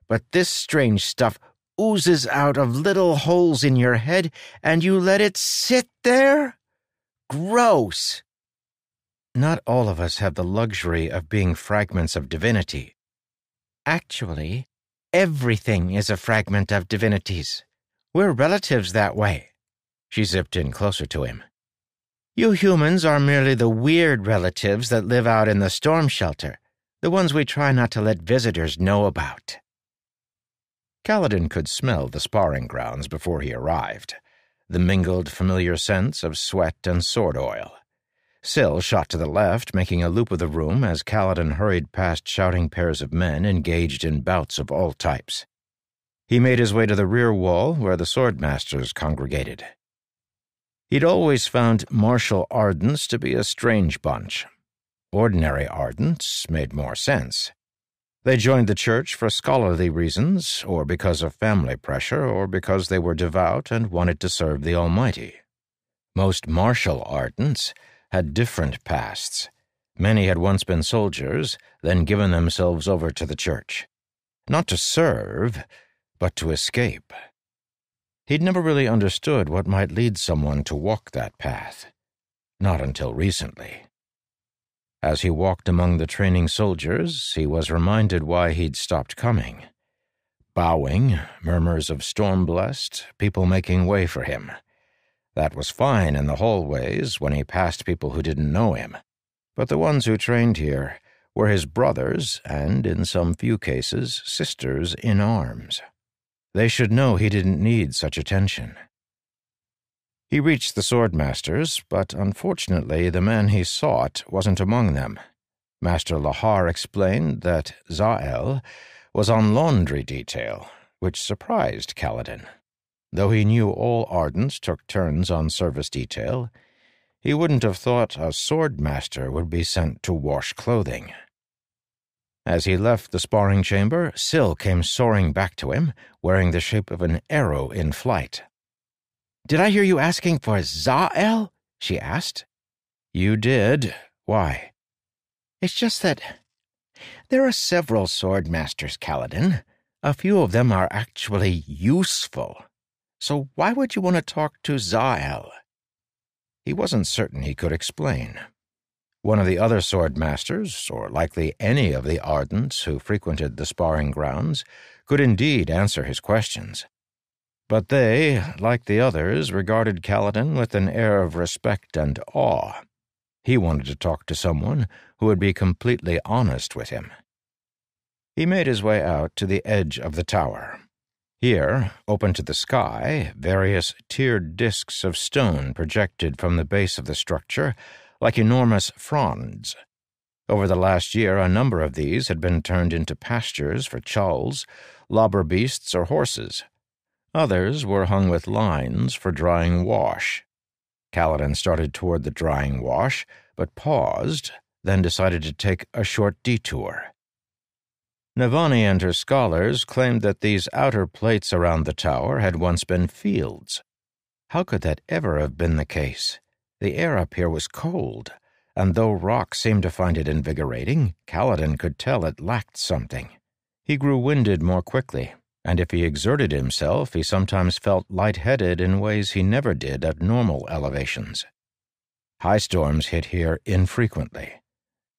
But this strange stuff oozes out of little holes in your head and you let it sit there? Gross. Not all of us have the luxury of being fragments of divinity. Actually, everything is a fragment of divinities. We're relatives that way. She zipped in closer to him. You humans are merely the weird relatives that live out in the storm shelter, the ones we try not to let visitors know about. Kaladin could smell the sparring grounds before he arrived, the mingled familiar scents of sweat and sword oil. Syl shot to the left, making a loop of the room as Kaladin hurried past shouting pairs of men engaged in bouts of all types. He made his way to the rear wall where the swordmasters congregated. He'd always found martial ardents to be a strange bunch. Ordinary ardents made more sense. They joined the church for scholarly reasons, or because of family pressure, or because they were devout and wanted to serve the Almighty. Most martial ardents had different pasts. Many had once been soldiers, then given themselves over to the church. Not to serve, but to escape. He'd never really understood what might lead someone to walk that path. Not until recently. As he walked among the training soldiers, he was reminded why he'd stopped coming. Bowing, murmurs of Stormblessed, people making way for him. That was fine in the hallways when he passed people who didn't know him. But the ones who trained here were his brothers and, in some few cases, sisters in arms. They should know he didn't need such attention. He reached the swordmasters, but unfortunately the man he sought wasn't among them. Master Lahar explained that Zahel was on laundry detail, which surprised Kaladin. Though he knew all Ardents took turns on service detail, he wouldn't have thought a swordmaster would be sent to wash clothing. As he left the sparring chamber, Syl came soaring back to him, wearing the shape of an arrow in flight. Did I hear you asking for Zahel? she asked. You did. Why? It's just that there are several sword masters, Kaladin. A few of them are actually useful. So why would you want to talk to Zahel? He wasn't certain he could explain. One of the other sword masters, or likely any of the Ardents who frequented the sparring grounds, could indeed answer his questions. But they, like the others, regarded Kaladin with an air of respect and awe. He wanted to talk to someone who would be completely honest with him. He made his way out to the edge of the tower. Here, open to the sky, various tiered disks of stone projected from the base of the structure like enormous fronds. Over the last year, a number of these had been turned into pastures for chulls, lobber beasts, or horses. Others were hung with lines for drying wash. Kaladin started toward the drying wash, but paused, then decided to take a short detour. Navani and her scholars claimed that these outer plates around the tower had once been fields. How could that ever have been the case? The air up here was cold, and though Rock seemed to find it invigorating, Kaladin could tell it lacked something. He grew winded more quickly, and if he exerted himself, he sometimes felt light-headed in ways he never did at normal elevations. High storms hit here infrequently.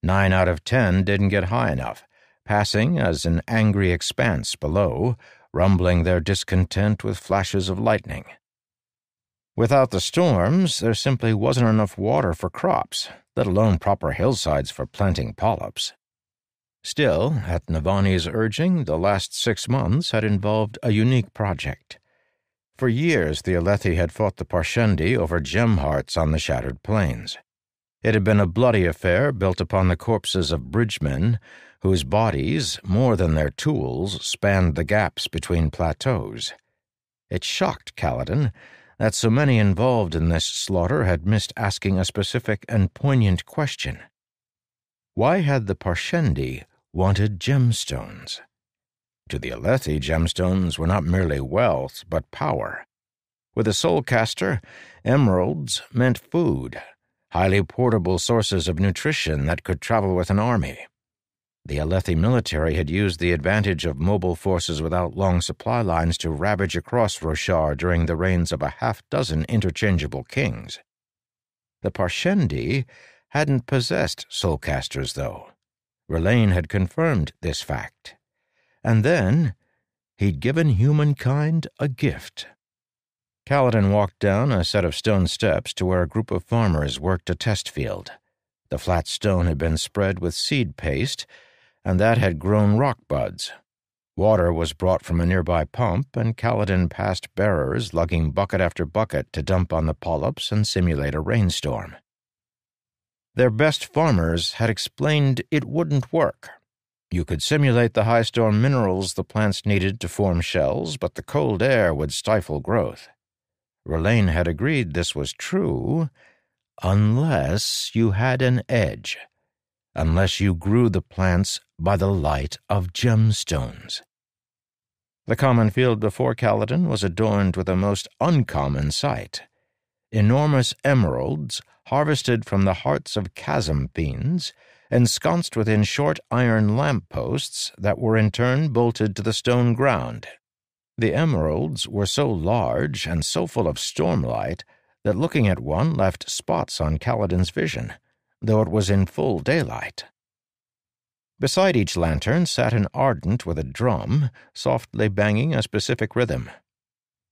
Nine out of ten didn't get high enough, passing as an angry expanse below, rumbling their discontent with flashes of lightning. Without the storms, there simply wasn't enough water for crops, let alone proper hillsides for planting polyps. Still, at Navani's urging, the last six months had involved a unique project. For years, the Alethi had fought the Parshendi over gem hearts on the Shattered Plains. It had been a bloody affair built upon the corpses of bridgemen whose bodies, more than their tools, spanned the gaps between plateaus. It shocked Kaladin that so many involved in this slaughter had missed asking a specific and poignant question. Why had the Parshendi wanted gemstones? To the Alethi, gemstones were not merely wealth, but power. With a soulcaster, emeralds meant food, highly portable sources of nutrition that could travel with an army. The Alethi military had used the advantage of mobile forces without long supply lines to ravage across Roshar during the reigns of a half dozen interchangeable kings. The Parshendi hadn't possessed soulcasters, though. Rlain had confirmed this fact. And then he'd given humankind a gift. Kaladin walked down a set of stone steps to where a group of farmers worked a test field. The flat stone had been spread with seed paste and that had grown rock buds. Water was brought from a nearby pump, and Kaladin passed bearers lugging bucket after bucket to dump on the polyps and simulate a rainstorm. Their best farmers had explained it wouldn't work. You could simulate the high storm minerals the plants needed to form shells, but the cold air would stifle growth. Rlain had agreed this was true, unless you had an edge unless you grew the plants by the light of gemstones. The common field before Kaladin was adorned with a most uncommon sight. Enormous emeralds, harvested from the hearts of chasm fiends, ensconced within short iron lamp posts that were in turn bolted to the stone ground. The emeralds were so large and so full of stormlight that looking at one left spots on Kaladin's vision though it was in full daylight. Beside each lantern sat an ardent with a drum, softly banging a specific rhythm.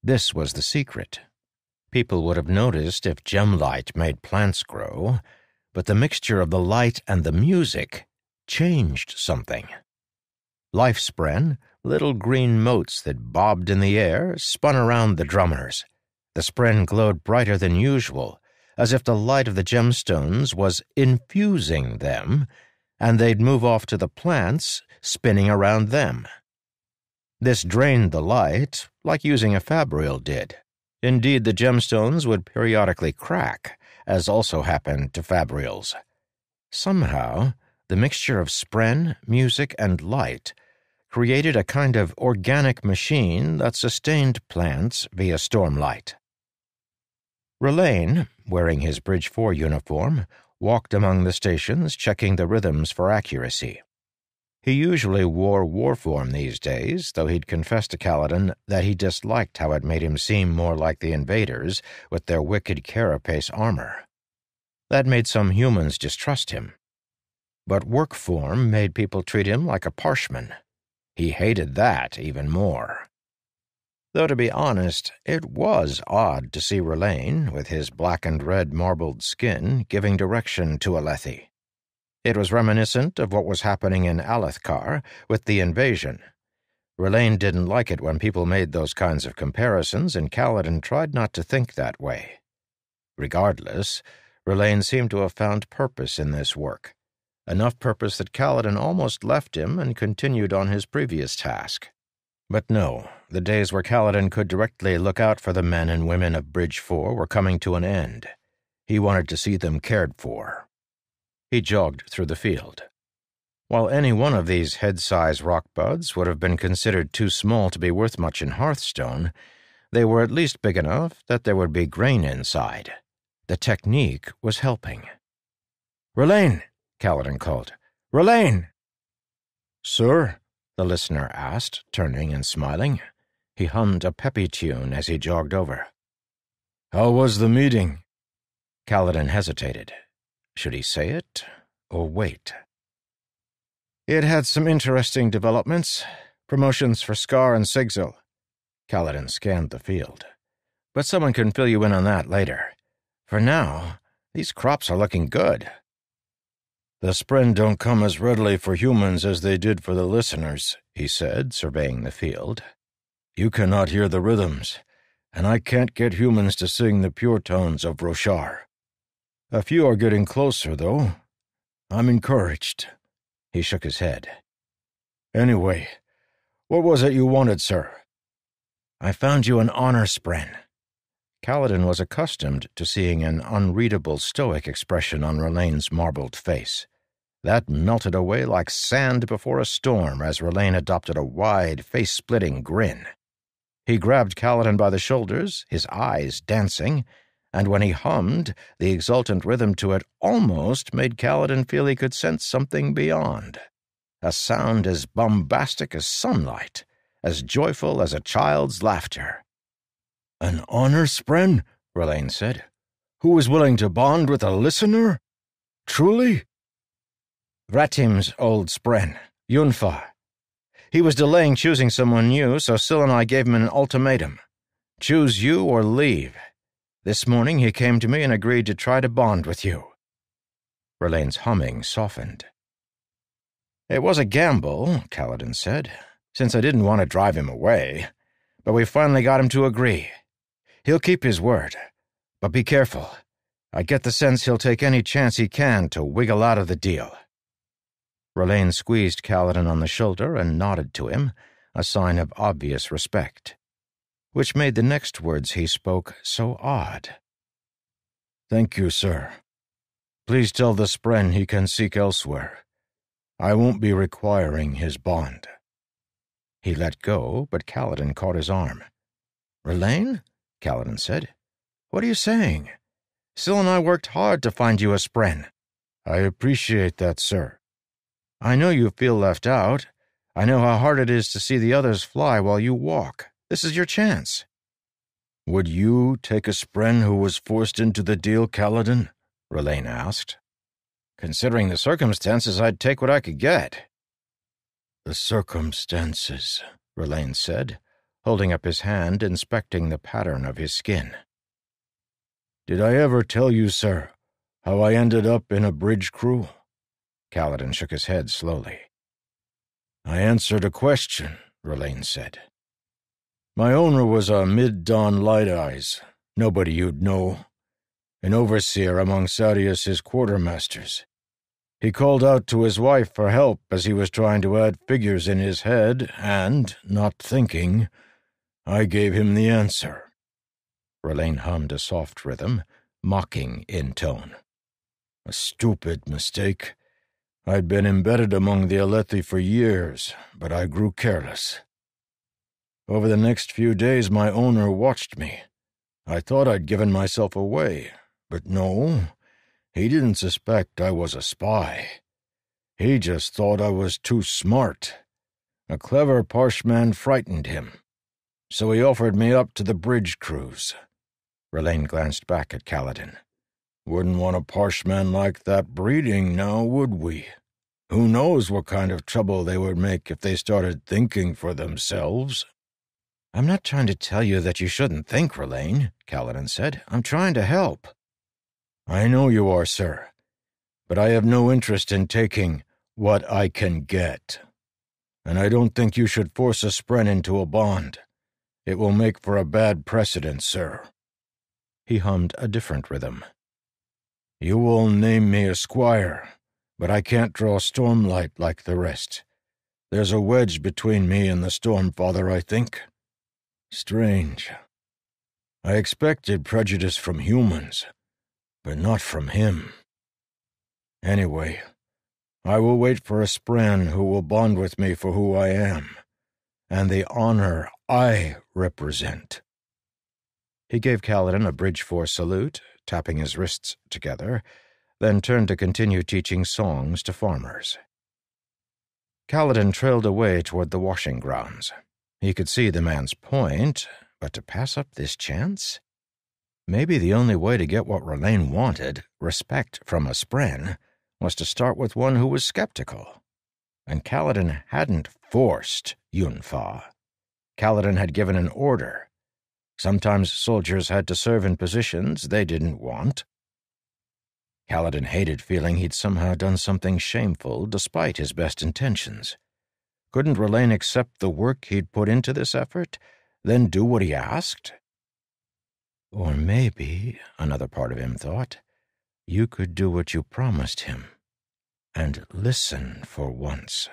This was the secret. People would have noticed if gem light made plants grow, but the mixture of the light and the music changed something. Life spren, little green motes that bobbed in the air, spun around the drummers. The spren glowed brighter than usual, as if the light of the gemstones was infusing them, and they'd move off to the plants, spinning around them. This drained the light, like using a fabrial did. Indeed, the gemstones would periodically crack, as also happened to fabrials. Somehow, the mixture of spren, music, and light created a kind of organic machine that sustained plants via stormlight. Rlain, wearing his Bridge 4 uniform, walked among the stations checking the rhythms for accuracy. He usually wore war form these days, though he'd confessed to Kaladin that he disliked how it made him seem more like the invaders with their wicked carapace armor. That made some humans distrust him. But work form made people treat him like a parshman. He hated that even more. Though, to be honest, it was odd to see Rlain, with his black and red marbled skin, giving direction to Alethi. It was reminiscent of what was happening in Alethkar with the invasion. Rlain didn't like it when people made those kinds of comparisons, and Kaladin tried not to think that way. Regardless, Rlain seemed to have found purpose in this work, enough purpose that Kaladin almost left him and continued on his previous task. But no, the days where Kaladin could directly look out for the men and women of Bridge 4 were coming to an end. He wanted to see them cared for. He jogged through the field. While any one of these head-size rock buds would have been considered too small to be worth much in Hearthstone, they were at least big enough that there would be grain inside. The technique was helping. Rlain, Kaladin called. Rlain! Sir? the listener asked, turning and smiling. He hummed a peppy tune as he jogged over. How was the meeting? Kaladin hesitated. Should he say it or wait? It had some interesting developments. Promotions for Scar and Sigzil. Kaladin scanned the field. But someone can fill you in on that later. For now, these crops are looking good. The spren don't come as readily for humans as they did for the listeners, he said, surveying the field. You cannot hear the rhythms, and I can't get humans to sing the pure tones of Roshar. A few are getting closer, though. I'm encouraged. He shook his head. Anyway, what was it you wanted, sir? I found you an honor spren. Kaladin was accustomed to seeing an unreadable stoic expression on Rlain's marbled face. That melted away like sand before a storm as Rlain adopted a wide, face-splitting grin. He grabbed Kaladin by the shoulders, his eyes dancing, and when he hummed, the exultant rhythm to it almost made Kaladin feel he could sense something beyond. A sound as bombastic as sunlight, as joyful as a child's laughter. An honor, Spren? Rlain said. Who is willing to bond with a listener? Truly? Vratim's old spren, Yunfah. He was delaying choosing someone new, so Syl and I gave him an ultimatum. Choose you or leave. This morning he came to me and agreed to try to bond with you. Rlain's humming softened. It was a gamble, Kaladin said, since I didn't want to drive him away, but we finally got him to agree. He'll keep his word, but be careful. I get the sense he'll take any chance he can to wiggle out of the deal. Rlain squeezed Kaladin on the shoulder and nodded to him, a sign of obvious respect, which made the next words he spoke so odd. Thank you, sir. Please tell the Spren he can seek elsewhere. I won't be requiring his bond. He let go, but Kaladin caught his arm. Rlain? Kaladin said. What are you saying? Syl and I worked hard to find you a Spren. I appreciate that, sir. I know you feel left out. I know how hard it is to see the others fly while you walk. This is your chance. Would you take a spren who was forced into the deal, Kaladin? Rlain asked. Considering the circumstances, I'd take what I could get. The circumstances, Rlain said, holding up his hand, inspecting the pattern of his skin. Did I ever tell you, sir, how I ended up in a bridge crew? Kaladin shook his head slowly. I answered a question, Rlain said. My owner was a mid-dawn light-eyes, nobody you'd know, an overseer among Sadeas's quartermasters. He called out to his wife for help as he was trying to add figures in his head, and, not thinking, I gave him the answer. Rlain hummed a soft rhythm, mocking in tone. A stupid mistake. I'd been embedded among the Alethi for years, but I grew careless. Over the next few days, my owner watched me. I thought I'd given myself away, but no, he didn't suspect I was a spy. He just thought I was too smart. A clever Parshman frightened him, so he offered me up to the bridge crews. Rlain glanced back at Kaladin. Wouldn't want a Parshman like that breeding now, would we? Who knows what kind of trouble they would make if they started thinking for themselves? I'm not trying to tell you that you shouldn't think, Rlain, Kaladin said. I'm trying to help. I know you are, sir. But I have no interest in taking what I can get. And I don't think you should force a Spren into a bond. It will make for a bad precedent, sir. He hummed a different rhythm. You will name me a squire, but I can't draw stormlight like the rest. There's a wedge between me and the Stormfather, I think. Strange. I expected prejudice from humans, but not from him. Anyway, I will wait for a Spren who will bond with me for who I am, and the honor I represent. He gave Kaladin a bridge four salute tapping his wrists together, then turned to continue teaching songs to farmers. Kaladin trailed away toward the washing grounds. He could see the man's point, but to pass up this chance? Maybe the only way to get what Rlain wanted, respect from a Spren, was to start with one who was skeptical. And Kaladin hadn't forced Yunfah. Kaladin had given an order, Sometimes soldiers had to serve in positions they didn't want. Kaladin hated feeling he'd somehow done something shameful despite his best intentions. Couldn't Rlain accept the work he'd put into this effort, then do what he asked? Or maybe, another part of him thought, you could do what you promised him and listen for once.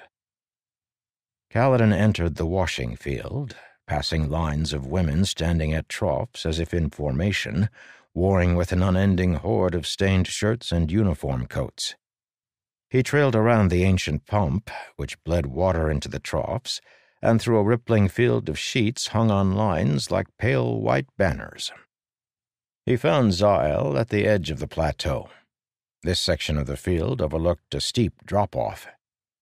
Kaladin entered the washing field, passing lines of women standing at troughs as if in formation, warring with an unending horde of stained shirts and uniform coats. He trailed around the ancient pump, which bled water into the troughs, and through a rippling field of sheets hung on lines like pale white banners. He found Zahel at the edge of the plateau. This section of the field overlooked a steep drop-off.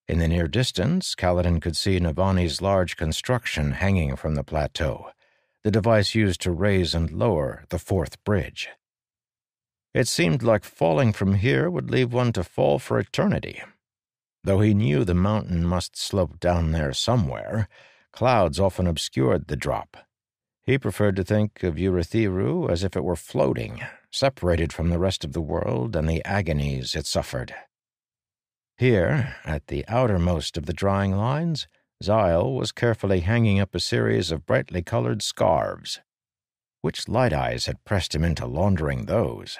In the near distance, Kaladin could see Navani's large construction hanging from the plateau, the device used to raise and lower the fourth bridge. It seemed like falling from here would leave one to fall for eternity. Though he knew the mountain must slope down there somewhere, clouds often obscured the drop. He preferred to think of Urithiru as if it were floating, separated from the rest of the world and the agonies it suffered. Here, at the outermost of the drying lines, Zahel was carefully hanging up a series of brightly colored scarves. Which light eyes had pressed him into laundering those?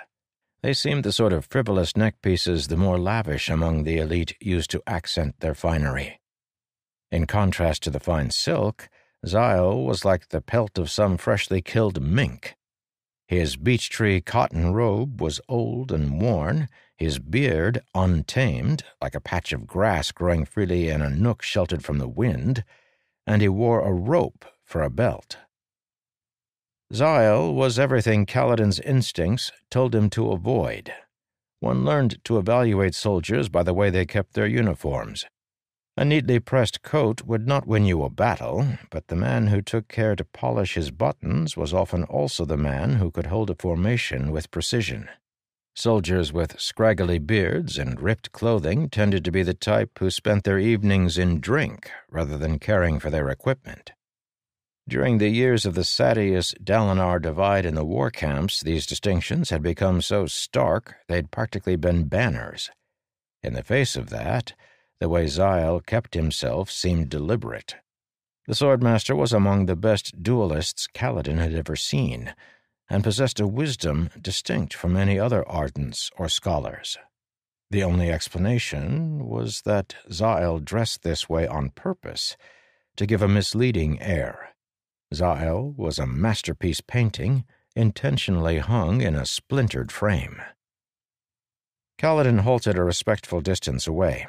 They seemed the sort of frivolous neck pieces the more lavish among the elite used to accent their finery. In contrast to the fine silk, Zahel was like the pelt of some freshly killed mink. His beech tree cotton robe was old and worn, his beard untamed, like a patch of grass growing freely in a nook sheltered from the wind, and he wore a rope for a belt. Zahel was everything Kaladin's instincts told him to avoid. One learned to evaluate soldiers by the way they kept their uniforms. A neatly pressed coat would not win you a battle, but the man who took care to polish his buttons was often also the man who could hold a formation with precision. Soldiers with scraggly beards and ripped clothing tended to be the type who spent their evenings in drink rather than caring for their equipment. During the years of the Sadeas Dalinar divide in the war camps, these distinctions had become so stark they'd practically been banners. In the face of that, the way Zahel kept himself seemed deliberate. The swordmaster was among the best duelists Kaladin had ever seen, and possessed a wisdom distinct from any other ardents or scholars. The only explanation was that Zahel dressed this way on purpose, to give a misleading air. Zahel was a masterpiece painting, intentionally hung in a splintered frame. Kaladin halted a respectful distance away.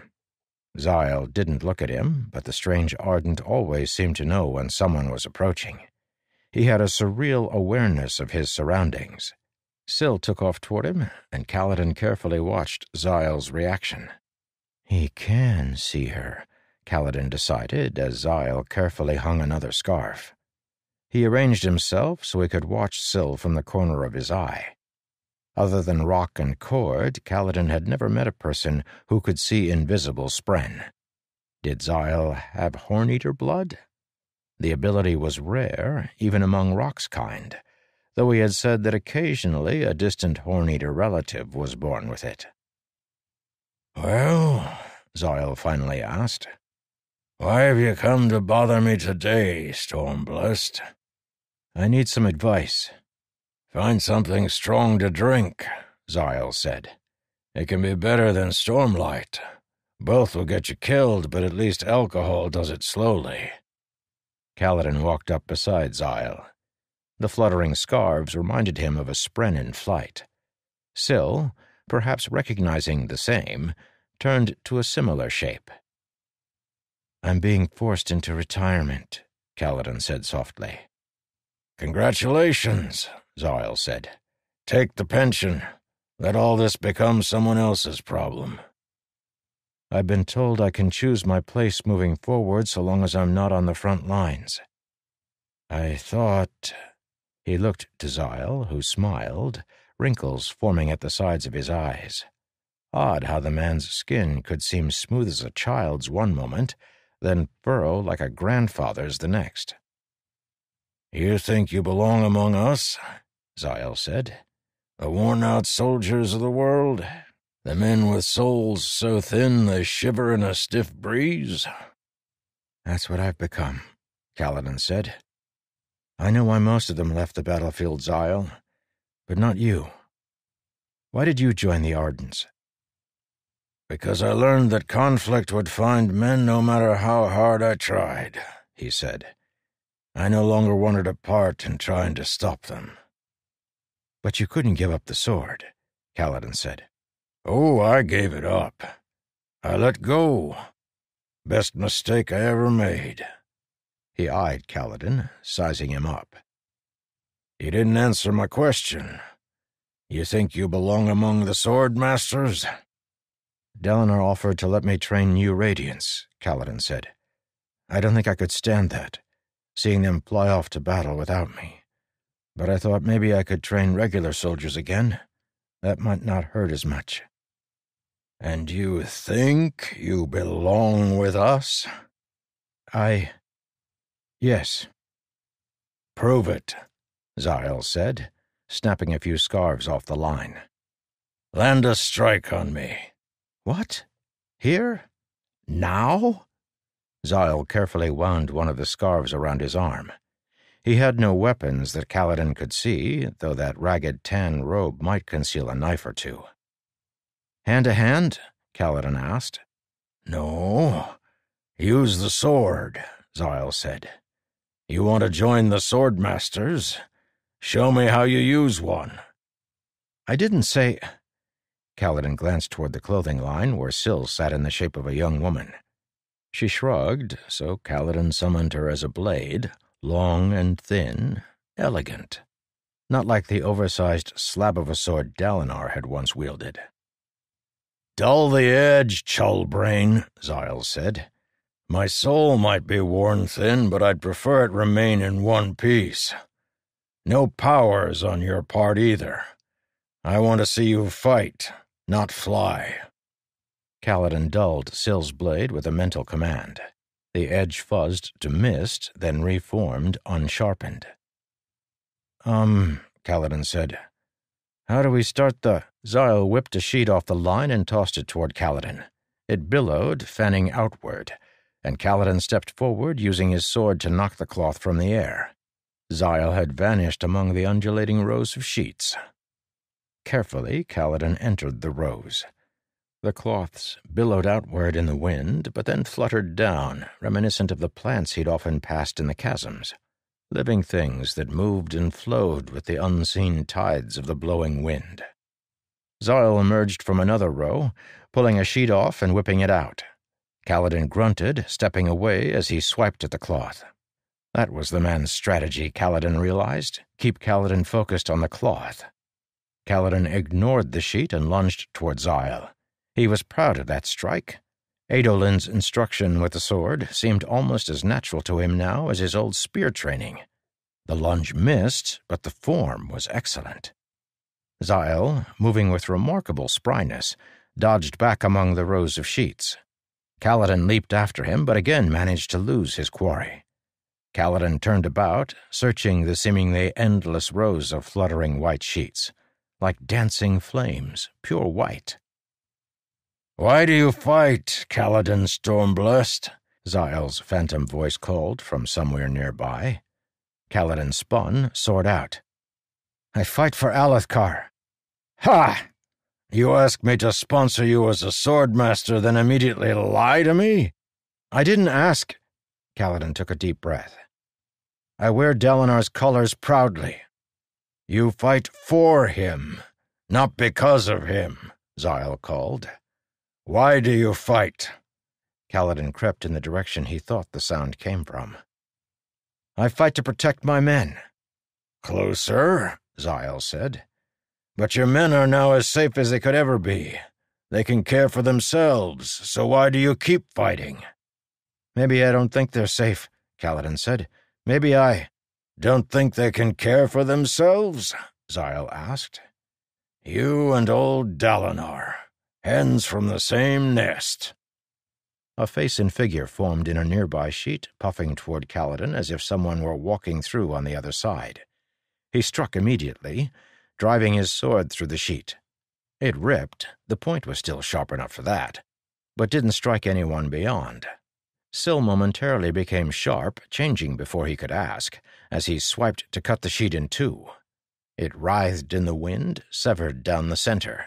Zahel didn't look at him, but the strange ardent always seemed to know when someone was approaching. He had a surreal awareness of his surroundings. Syl took off toward him, and Kaladin carefully watched Zahel's reaction. He can see her, Kaladin decided as Zahel carefully hung another scarf. He arranged himself so he could watch Syl from the corner of his eye. Other than Rock and Cord, Kaladin had never met a person who could see invisible spren. Did Zahel have Horn-Eater blood? The ability was rare, even among Rock's kind, though he had said that occasionally a distant Horn-Eater relative was born with it. Well, Zahel finally asked, why have you come to bother me today, Stormblessed? I need some advice. Find something strong to drink, Zahel said. It can be better than Stormlight. Both will get you killed, but at least alcohol does it slowly. Kaladin walked up beside Zahel. The fluttering scarves reminded him of a spren in flight. Syl, perhaps recognizing the same, turned to a similar shape. I'm being forced into retirement, Kaladin said softly. Congratulations, Zahel said. Take the pension. Let all this become someone else's problem. I've been told I can choose my place moving forward so long as I'm not on the front lines. I thought. He looked to Zahel, who smiled, wrinkles forming at the sides of his eyes. Odd how the man's skin could seem smooth as a child's one moment, then furrow like a grandfather's the next. You think you belong among us? Zahel said. The worn out soldiers of the world? The men with souls so thin they shiver in a stiff breeze? That's what I've become, Kaladin said. I know why most of them left the battlefield, Zahel. but not you. Why did you join the Ardents? Because I learned that conflict would find men no matter how hard I tried, he said. I no longer wanted a part in trying to stop them. But you couldn't give up the sword, Kaladin said. Oh, I gave it up. I let go. Best mistake I ever made. He eyed Kaladin, sizing him up. You didn't answer my question. You think you belong among the sword masters? Dalinar offered to let me train new Radiants, Kaladin said. I don't think I could stand that, seeing them fly off to battle without me. But I thought maybe I could train regular soldiers again. That might not hurt as much. And you think you belong with us? I. Yes. Prove it, Zahel said, snapping a few scarves off the line. Land a strike on me. What? Here? Now? Zahel carefully wound one of the scarves around his arm. He had no weapons that Kaladin could see, though that ragged tan robe might conceal a knife or two. Hand to hand? Kaladin asked. No. Use the sword, Zahel said. You want to join the swordmasters? Show me how you use one. I didn't say. Kaladin glanced toward the clothing line where Syl sat in the shape of a young woman. She shrugged, so Kaladin summoned her as a blade, long and thin, elegant, not like the oversized slab of a sword Dalinar had once wielded. Dull the edge, Chullbrain, Zahel said. My soul might be worn thin, but I'd prefer it remain in one piece. No powers on your part either. I want to see you fight, not fly. Kaladin dulled Syl's blade with a mental command. The edge fuzzed to mist, then reformed unsharpened. Um, Kaladin said. How do we start the. Zahel whipped a sheet off the line and tossed it toward Kaladin. It billowed, fanning outward, and Kaladin stepped forward, using his sword to knock the cloth from the air. Zahel had vanished among the undulating rows of sheets. Carefully, Kaladin entered the rows. The cloths billowed outward in the wind, but then fluttered down, reminiscent of the plants he'd often passed in the chasms, living things that moved and flowed with the unseen tides of the blowing wind. Zahel emerged from another row, pulling a sheet off and whipping it out. Kaladin grunted, stepping away as he swiped at the cloth. That was the man's strategy, Kaladin realized. Keep Kaladin focused on the cloth. Kaladin ignored the sheet and lunged toward Zahel. He was proud of that strike. Adolin's instruction with the sword seemed almost as natural to him now as his old spear training. The lunge missed, but the form was excellent. Zahel, moving with remarkable spryness, dodged back among the rows of sheets. Kaladin leaped after him, but again managed to lose his quarry. Kaladin turned about, searching the seemingly endless rows of fluttering white sheets, like dancing flames, pure white. Why do you fight, Kaladin Stormblessed? Zahel's phantom voice called from somewhere nearby. Kaladin spun, sword out. I fight for Alethkar. Ha! You ask me to sponsor you as a swordmaster, then immediately lie to me? I didn't ask. Kaladin took a deep breath. I wear Dalinar's colors proudly. You fight for him, not because of him, Zahel called. Why do you fight? Kaladin crept in the direction he thought the sound came from. I fight to protect my men. Closer, Zahel said. But your men are now as safe as they could ever be. They can care for themselves, so why do you keep fighting? Maybe I don't think they're safe, Kaladin said. Maybe I. Don't think they can care for themselves? Zahel asked. You and old Dalinar. Hens from the same nest. A face and figure formed in a nearby sheet, puffing toward Kaladin as if someone were walking through on the other side. He struck immediately, driving his sword through the sheet. It ripped, the point was still sharp enough for that, but didn't strike anyone beyond. Syl momentarily became sharp, changing before he could ask, as he swiped to cut the sheet in two. It writhed in the wind, severed down the center.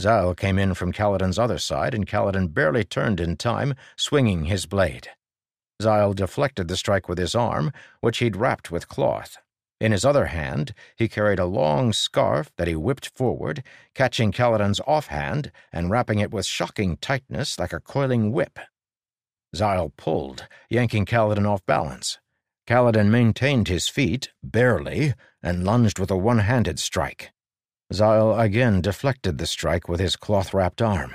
Zahel came in from Kaladin's other side, and Kaladin barely turned in time, swinging his blade. Zahel deflected the strike with his arm, which he'd wrapped with cloth. In his other hand, he carried a long scarf that he whipped forward, catching Kaladin's offhand and wrapping it with shocking tightness like a coiling whip. Zahel pulled, yanking Kaladin off balance. Kaladin maintained his feet, barely, and lunged with a one-handed strike. Zahel again deflected the strike with his cloth-wrapped arm.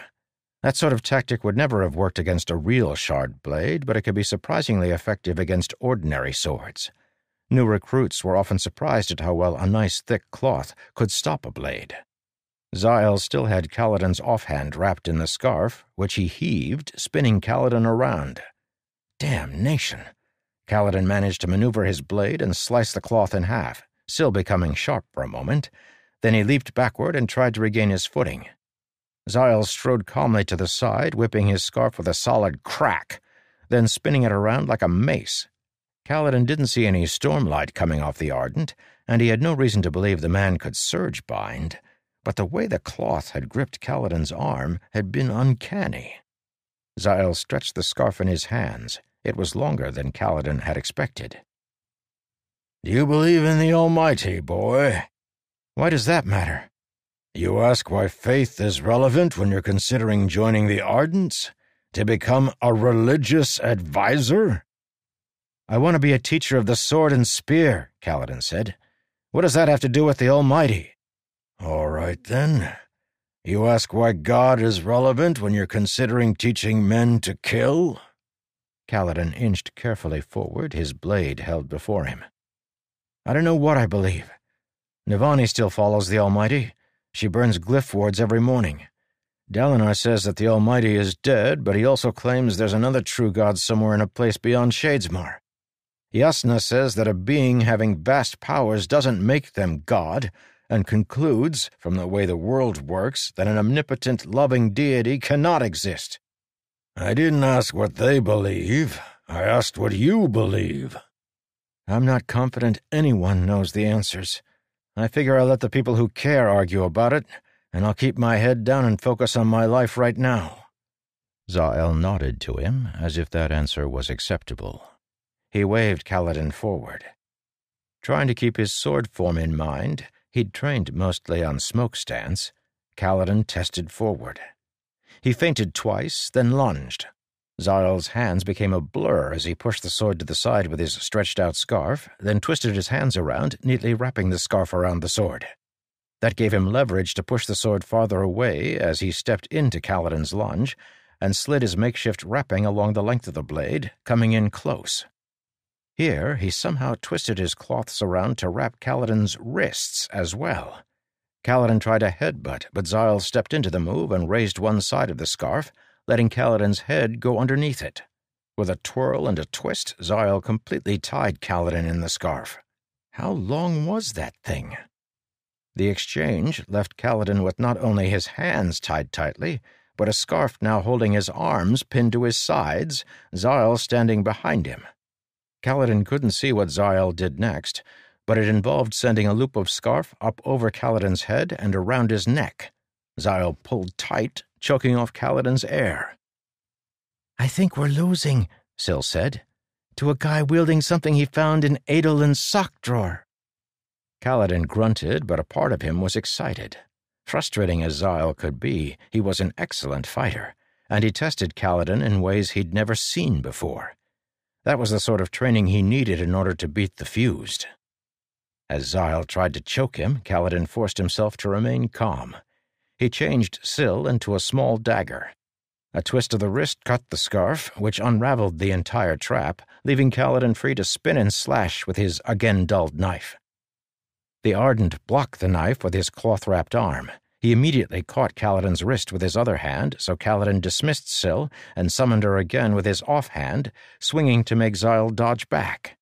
That sort of tactic would never have worked against a real shard blade, but it could be surprisingly effective against ordinary swords. New recruits were often surprised at how well a nice thick cloth could stop a blade. Zahel still had Kaladin's offhand wrapped in the scarf, which he heaved, spinning Kaladin around. Damnation! Kaladin managed to maneuver his blade and slice the cloth in half, still becoming sharp for a moment. Then he leaped backward and tried to regain his footing. Zahel strode calmly to the side, whipping his scarf with a solid crack, then spinning it around like a mace. Kaladin didn't see any stormlight coming off the Ardent, and he had no reason to believe the man could surge bind, but the way the cloth had gripped Kaladin's arm had been uncanny. Zahel stretched the scarf in his hands. It was longer than Kaladin had expected. Do you believe in the Almighty, boy? Why does that matter? You ask why faith is relevant when you're considering joining the Ardents? To become a religious advisor? I want to be a teacher of the sword and spear, Kaladin said. What does that have to do with the Almighty? All right, then. You ask why God is relevant when you're considering teaching men to kill? Kaladin inched carefully forward, his blade held before him. I don't know what I believe. Navani still follows the Almighty. She burns glyph wards every morning. Dalinar says that the Almighty is dead, but he also claims there's another true God somewhere in a place beyond Shadesmar. Jasnah says that a being having vast powers doesn't make them God, and concludes, from the way the world works, that an omnipotent, loving deity cannot exist. I didn't ask what they believe. I asked what you believe. I'm not confident anyone knows the answers. I figure I'll let the people who care argue about it, and I'll keep my head down and focus on my life right now. Zahel nodded to him, as if that answer was acceptable. He waved Kaladin forward. Trying to keep his sword form in mind, he'd trained mostly on smoke stance. Kaladin tested forward. He feinted twice, then lunged. Zahel's hands became a blur as he pushed the sword to the side with his stretched out scarf, then twisted his hands around, neatly wrapping the scarf around the sword. That gave him leverage to push the sword farther away as he stepped into Kaladin's lunge and slid his makeshift wrapping along the length of the blade, coming in close. Here, he somehow twisted his cloths around to wrap Kaladin's wrists as well. Kaladin tried a headbutt, but Zahel stepped into the move and raised one side of the scarf, letting Kaladin's head go underneath it. With a twirl and a twist, Zahel completely tied Kaladin in the scarf. How long was that thing? The exchange left Kaladin with not only his hands tied tightly, but a scarf now holding his arms pinned to his sides, Zahel standing behind him. Kaladin couldn't see what Zahel did next, but it involved sending a loop of scarf up over Kaladin's head and around his neck. Zahel pulled tight, choking off Kaladin's air. I think we're losing, Syl said, to a guy wielding something he found in Adolin's sock drawer. Kaladin grunted, but a part of him was excited. Frustrating as Zahel could be, he was an excellent fighter, and he tested Kaladin in ways he'd never seen before. That was the sort of training he needed in order to beat the fused. As Zahel tried to choke him, Kaladin forced himself to remain calm. He changed Syl into a small dagger. A twist of the wrist cut the scarf, which unraveled the entire trap, leaving Kaladin free to spin and slash with his again dulled knife. The Ardent blocked the knife with his cloth-wrapped arm. He immediately caught Kaladin's wrist with his other hand, so Kaladin dismissed Syl and summoned her again with his offhand, swinging to make Zahel dodge back.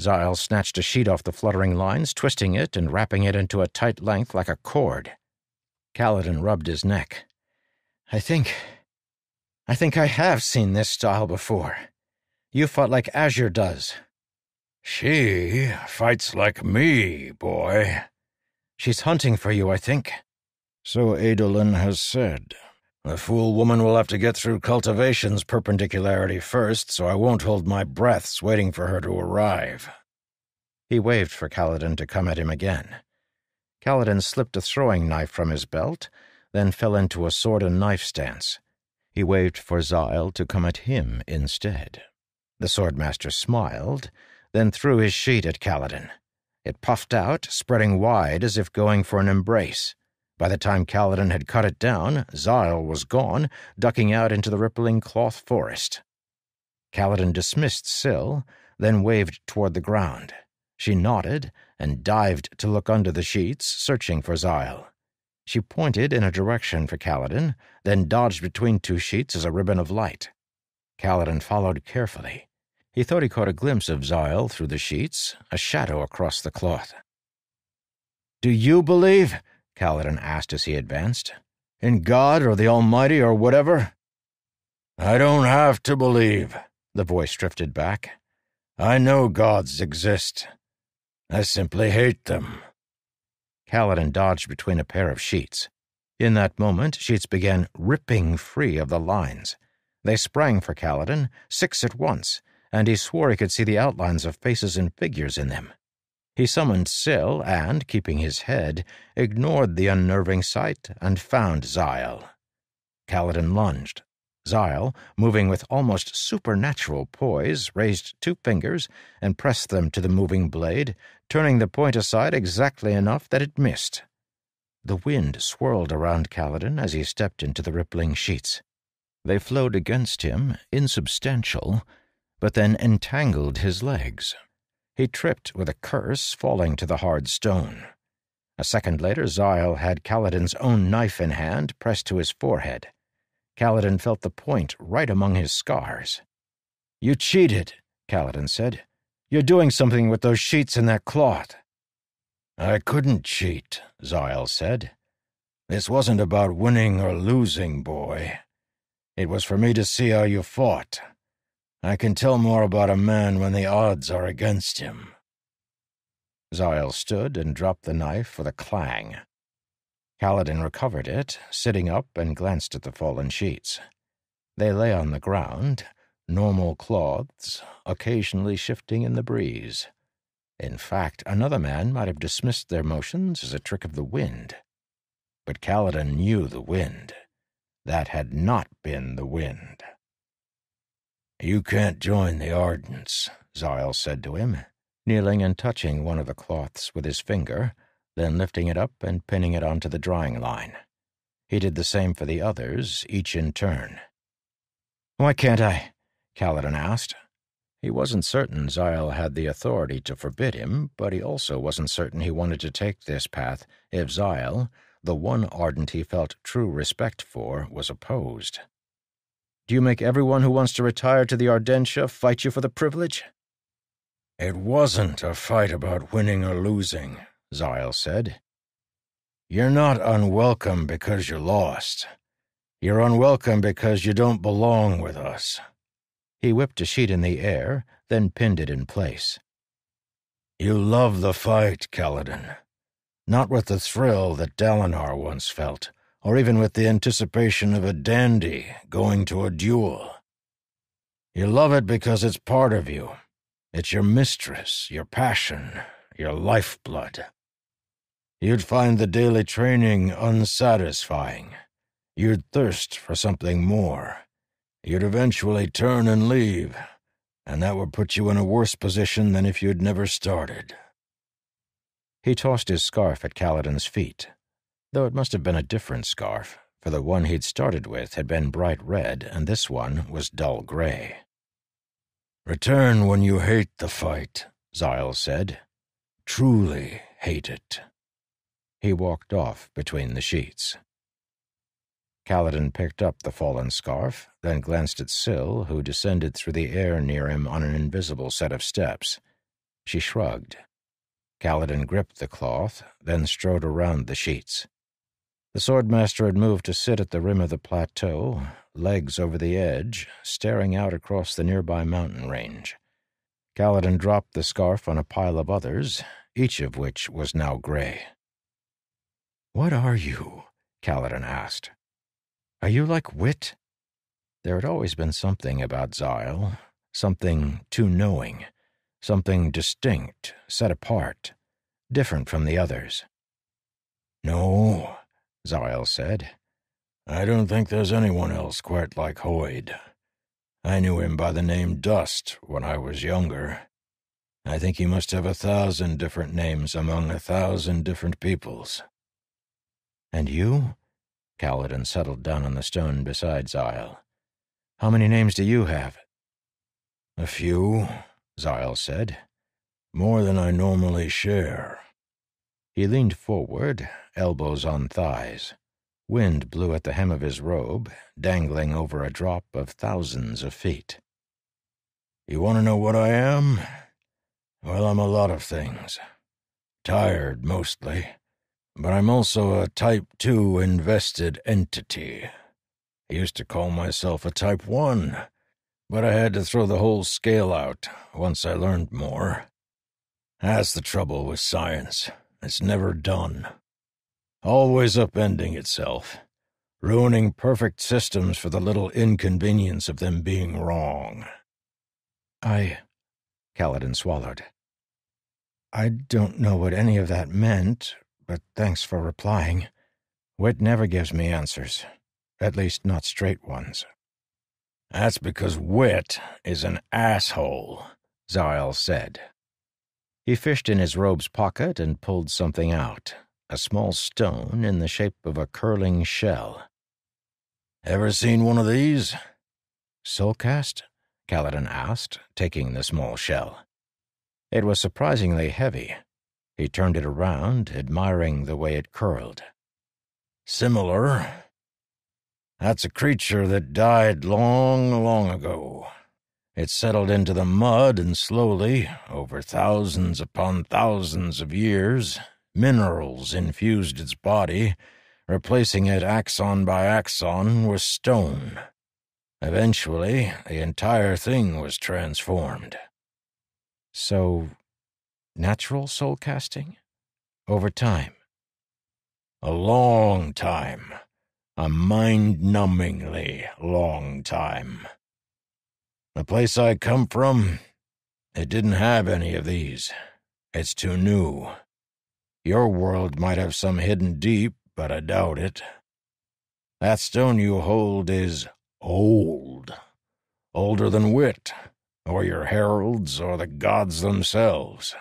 Zahel snatched a sheet off the fluttering lines, twisting it and wrapping it into a tight length like a cord. Kaladin rubbed his neck. I think. I think I have seen this style before. You fought like Azure does. She fights like me, boy, She's hunting for you, I think. So Adolin has said. The fool woman will have to get through cultivation's perpendicularity first, so I won't hold my breaths waiting for her to arrive. He waved for Kaladin to come at him again. Kaladin slipped a throwing knife from his belt, then fell into a sword and knife stance. He waved for Zahel to come at him instead. The swordmaster smiled, then threw his sheet at Kaladin. It puffed out, spreading wide as if going for an embrace. By the time Kaladin had cut it down, Zahel was gone, ducking out into the rippling cloth forest. Kaladin dismissed Syl, then waved toward the ground. She nodded and dived to look under the sheets, searching for Zahel. She pointed in a direction for Kaladin, then dodged between two sheets as a ribbon of light. Kaladin followed carefully. He thought he caught a glimpse of Zahel through the sheets, a shadow across the cloth. Do you believe? Kaladin asked as he advanced. In God or the Almighty or whatever? I don't have to believe, the voice drifted back. I know gods exist. I simply hate them. Kaladin dodged between a pair of sheets. In that moment, sheets began ripping free of the lines. They sprang for Kaladin, six at once, and he swore he could see the outlines of faces and figures in them. He summoned Syl and, keeping his head, ignored the unnerving sight and found Zahel. Kaladin lunged. Zahel, moving with almost supernatural poise, raised two fingers and pressed them to the moving blade, turning the point aside exactly enough that it missed. The wind swirled around Kaladin as he stepped into the rippling sheets. They flowed against him, insubstantial, but then entangled his legs. He tripped with a curse, falling to the hard stone. A second later, Zahel had Kaladin's own knife in hand, pressed to his forehead. Kaladin felt the point right among his scars. You cheated, Kaladin said. You're doing something with those sheets and that cloth. I couldn't cheat, Zahel said. This wasn't about winning or losing, boy. It was for me to see how you fought. I can tell more about a man when the odds are against him. Zahel stood and dropped the knife with a clang. Kaladin recovered it, sitting up and glanced at the fallen sheets. They lay on the ground, normal cloths, occasionally shifting in the breeze. In fact, another man might have dismissed their motions as a trick of the wind. But Kaladin knew the wind. That had not been the wind. You can't join the Ardents, Zahel said to him, kneeling and touching one of the cloths with his finger, then lifting it up and pinning it onto the drying line. He did the same for the others, each in turn. Why can't I? Kaladin asked. He wasn't certain Zahel had the authority to forbid him, but he also wasn't certain he wanted to take this path if Zahel, the one Ardent he felt true respect for, was opposed. Do you make everyone who wants to retire to the Ardentia fight you for the privilege? It wasn't a fight about winning or losing, Zahel said. You're not unwelcome because you're lost. You're unwelcome because you don't belong with us. He whipped a sheet in the air, then pinned it in place. You love the fight, Kaladin. Not with the thrill that Dalinar once felt or even with the anticipation of a dandy going to a duel. You love it because it's part of you. It's your mistress, your passion, your lifeblood. You'd find the daily training unsatisfying. You'd thirst for something more. You'd eventually turn and leave, and that would put you in a worse position than if you'd never started. He tossed his scarf at Kaladin's feet though it must have been a different scarf, for the one he'd started with had been bright red, and this one was dull gray. Return when you hate the fight, Zahel said. Truly hate it. He walked off between the sheets. Kaladin picked up the fallen scarf, then glanced at Syl, who descended through the air near him on an invisible set of steps. She shrugged. Kaladin gripped the cloth, then strode around the sheets. The swordmaster had moved to sit at the rim of the plateau, legs over the edge, staring out across the nearby mountain range. Kaladin dropped the scarf on a pile of others, each of which was now gray. What are you? Kaladin asked. Are you like Wit? There had always been something about Zahel, something too knowing, something distinct, set apart, different from the others. No, Zahel said. I don't think there's anyone else quite like Hoid. I knew him by the name Dust when I was younger. I think he must have a thousand different names among a thousand different peoples. And you? Kaladin settled down on the stone beside Zahel. How many names do you have? A few, Zahel said. More than I normally share. He leaned forward, elbows on thighs. Wind blew at the hem of his robe, dangling over a drop of thousands of feet. You want to know what I am? Well, I'm a lot of things. Tired, mostly. But I'm also a Type 2 invested entity. I used to call myself a Type 1, but I had to throw the whole scale out once I learned more. That's the trouble with science. It's never done always upending itself, ruining perfect systems for the little inconvenience of them being wrong. I. Kaladin swallowed. I don't know what any of that meant, but thanks for replying. Wit never gives me answers, at least not straight ones. That's because Wit is an asshole, Zahel said. He fished in his robe's pocket and pulled something out, a small stone in the shape of a curling shell. Ever seen one of these? Soulcast? Kaladin asked, taking the small shell. It was surprisingly heavy. He turned it around, admiring the way it curled. Similar. That's a creature that died long, long ago. It settled into the mud and slowly, over thousands upon thousands of years, minerals infused its body, replacing it axon by axon with stone. Eventually, the entire thing was transformed. So, natural soul casting? Over time? A long time. A mind numbingly long time. The place I come from, it didn't have any of these. It's too new. Your world might have some hidden deep, but I doubt it. That stone you hold is old. Older than wit, or your heralds, or the gods themselves.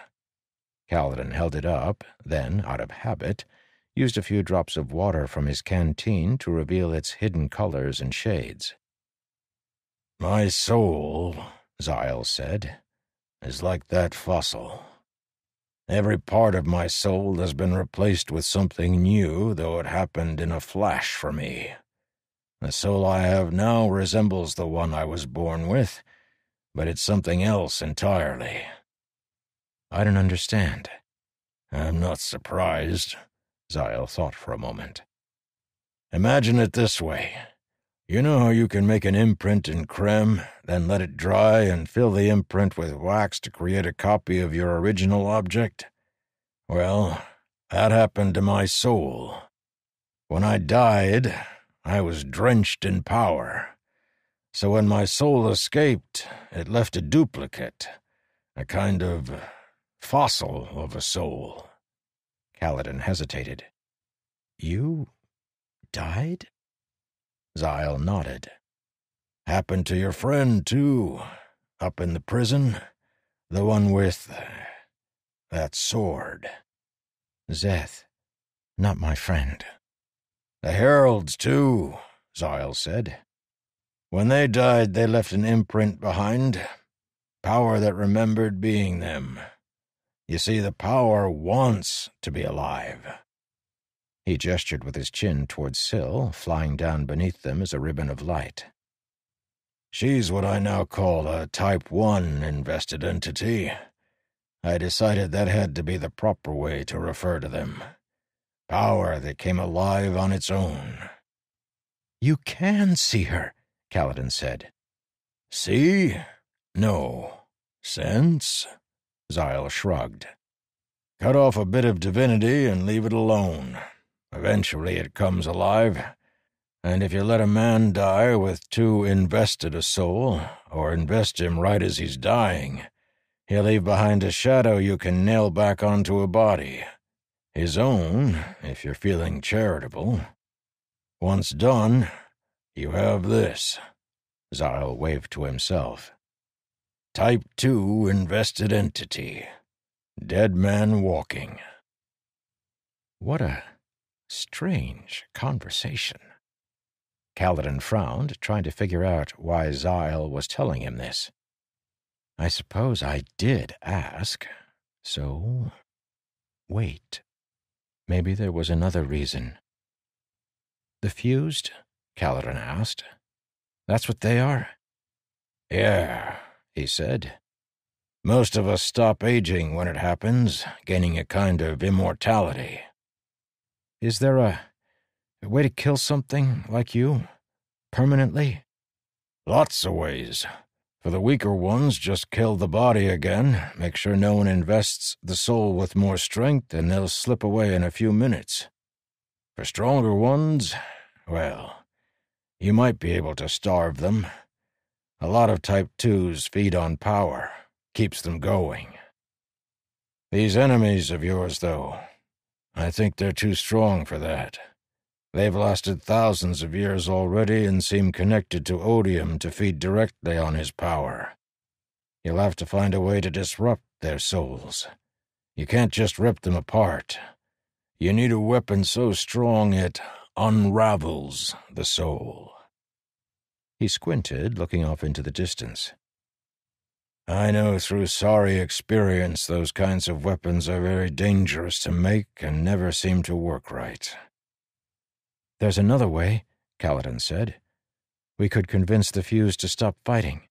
Kaladin held it up, then, out of habit, used a few drops of water from his canteen to reveal its hidden colors and shades. My soul, Zahel said, is like that fossil. Every part of my soul has been replaced with something new, though it happened in a flash for me. The soul I have now resembles the one I was born with, but it's something else entirely. I don't understand. I'm not surprised, Zahel thought for a moment. Imagine it this way. You know how you can make an imprint in crem, then let it dry and fill the imprint with wax to create a copy of your original object? Well, that happened to my soul. When I died, I was drenched in power. So when my soul escaped, it left a duplicate, a kind of fossil of a soul. Kaladin hesitated. You died? Zahel nodded. Happened to your friend, too, up in the prison. The one with that sword. Szeth, not my friend. The heralds, too, Zahel said. When they died, they left an imprint behind. Power that remembered being them. You see, the power wants to be alive. He gestured with his chin towards Syl, flying down beneath them as a ribbon of light. She's what I now call a Type 1 invested entity. I decided that had to be the proper way to refer to them. Power that came alive on its own. You can see her, Kaladin said. See? No. Sense? Zahel shrugged. Cut off a bit of divinity and leave it alone. Eventually it comes alive. And if you let a man die with too invested a soul, or invest him right as he's dying, he'll leave behind a shadow you can nail back onto a body. His own, if you're feeling charitable. Once done, you have this. Zahel waved to himself. Type 2 invested entity. Dead man walking. What a strange conversation. Kaladin frowned, trying to figure out why Zahel was telling him this. I suppose I did ask, so. Wait. Maybe there was another reason. The fused? Kaladin asked. That's what they are? Yeah, he said. Most of us stop aging when it happens, gaining a kind of immortality. Is there a, a way to kill something like you? Permanently? Lots of ways. For the weaker ones, just kill the body again, make sure no one invests the soul with more strength, and they'll slip away in a few minutes. For stronger ones, well, you might be able to starve them. A lot of Type 2s feed on power, keeps them going. These enemies of yours, though, I think they're too strong for that. They've lasted thousands of years already and seem connected to Odium to feed directly on his power. You'll have to find a way to disrupt their souls. You can't just rip them apart. You need a weapon so strong it unravels the soul. He squinted, looking off into the distance. I know through sorry experience those kinds of weapons are very dangerous to make and never seem to work right. There's another way, Kaladin said. We could convince the Fuse to stop fighting.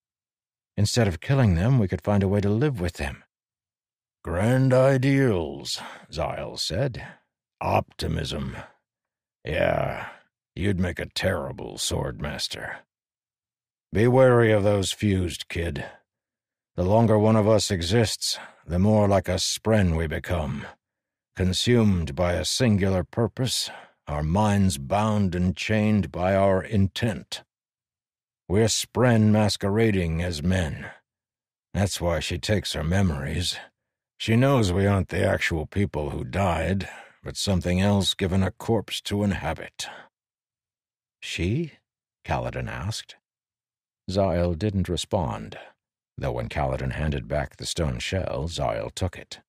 Instead of killing them, we could find a way to live with them. Grand ideals, Zahel said. Optimism. Yeah, you'd make a terrible swordmaster. Be wary of those fused, kid. The longer one of us exists, the more like a spren we become, consumed by a singular purpose, our minds bound and chained by our intent. We're spren masquerading as men. That's why she takes her memories. She knows we aren't the actual people who died, but something else given a corpse to inhabit. She? Kaladin asked. Zahel didn't respond though when Kaladin handed back the stone shell, Zahel took it.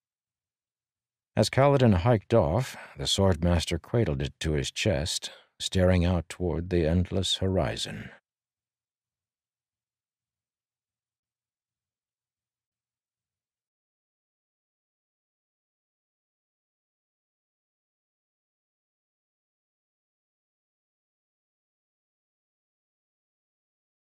As Kaladin hiked off, the swordmaster cradled it to his chest, staring out toward the endless horizon.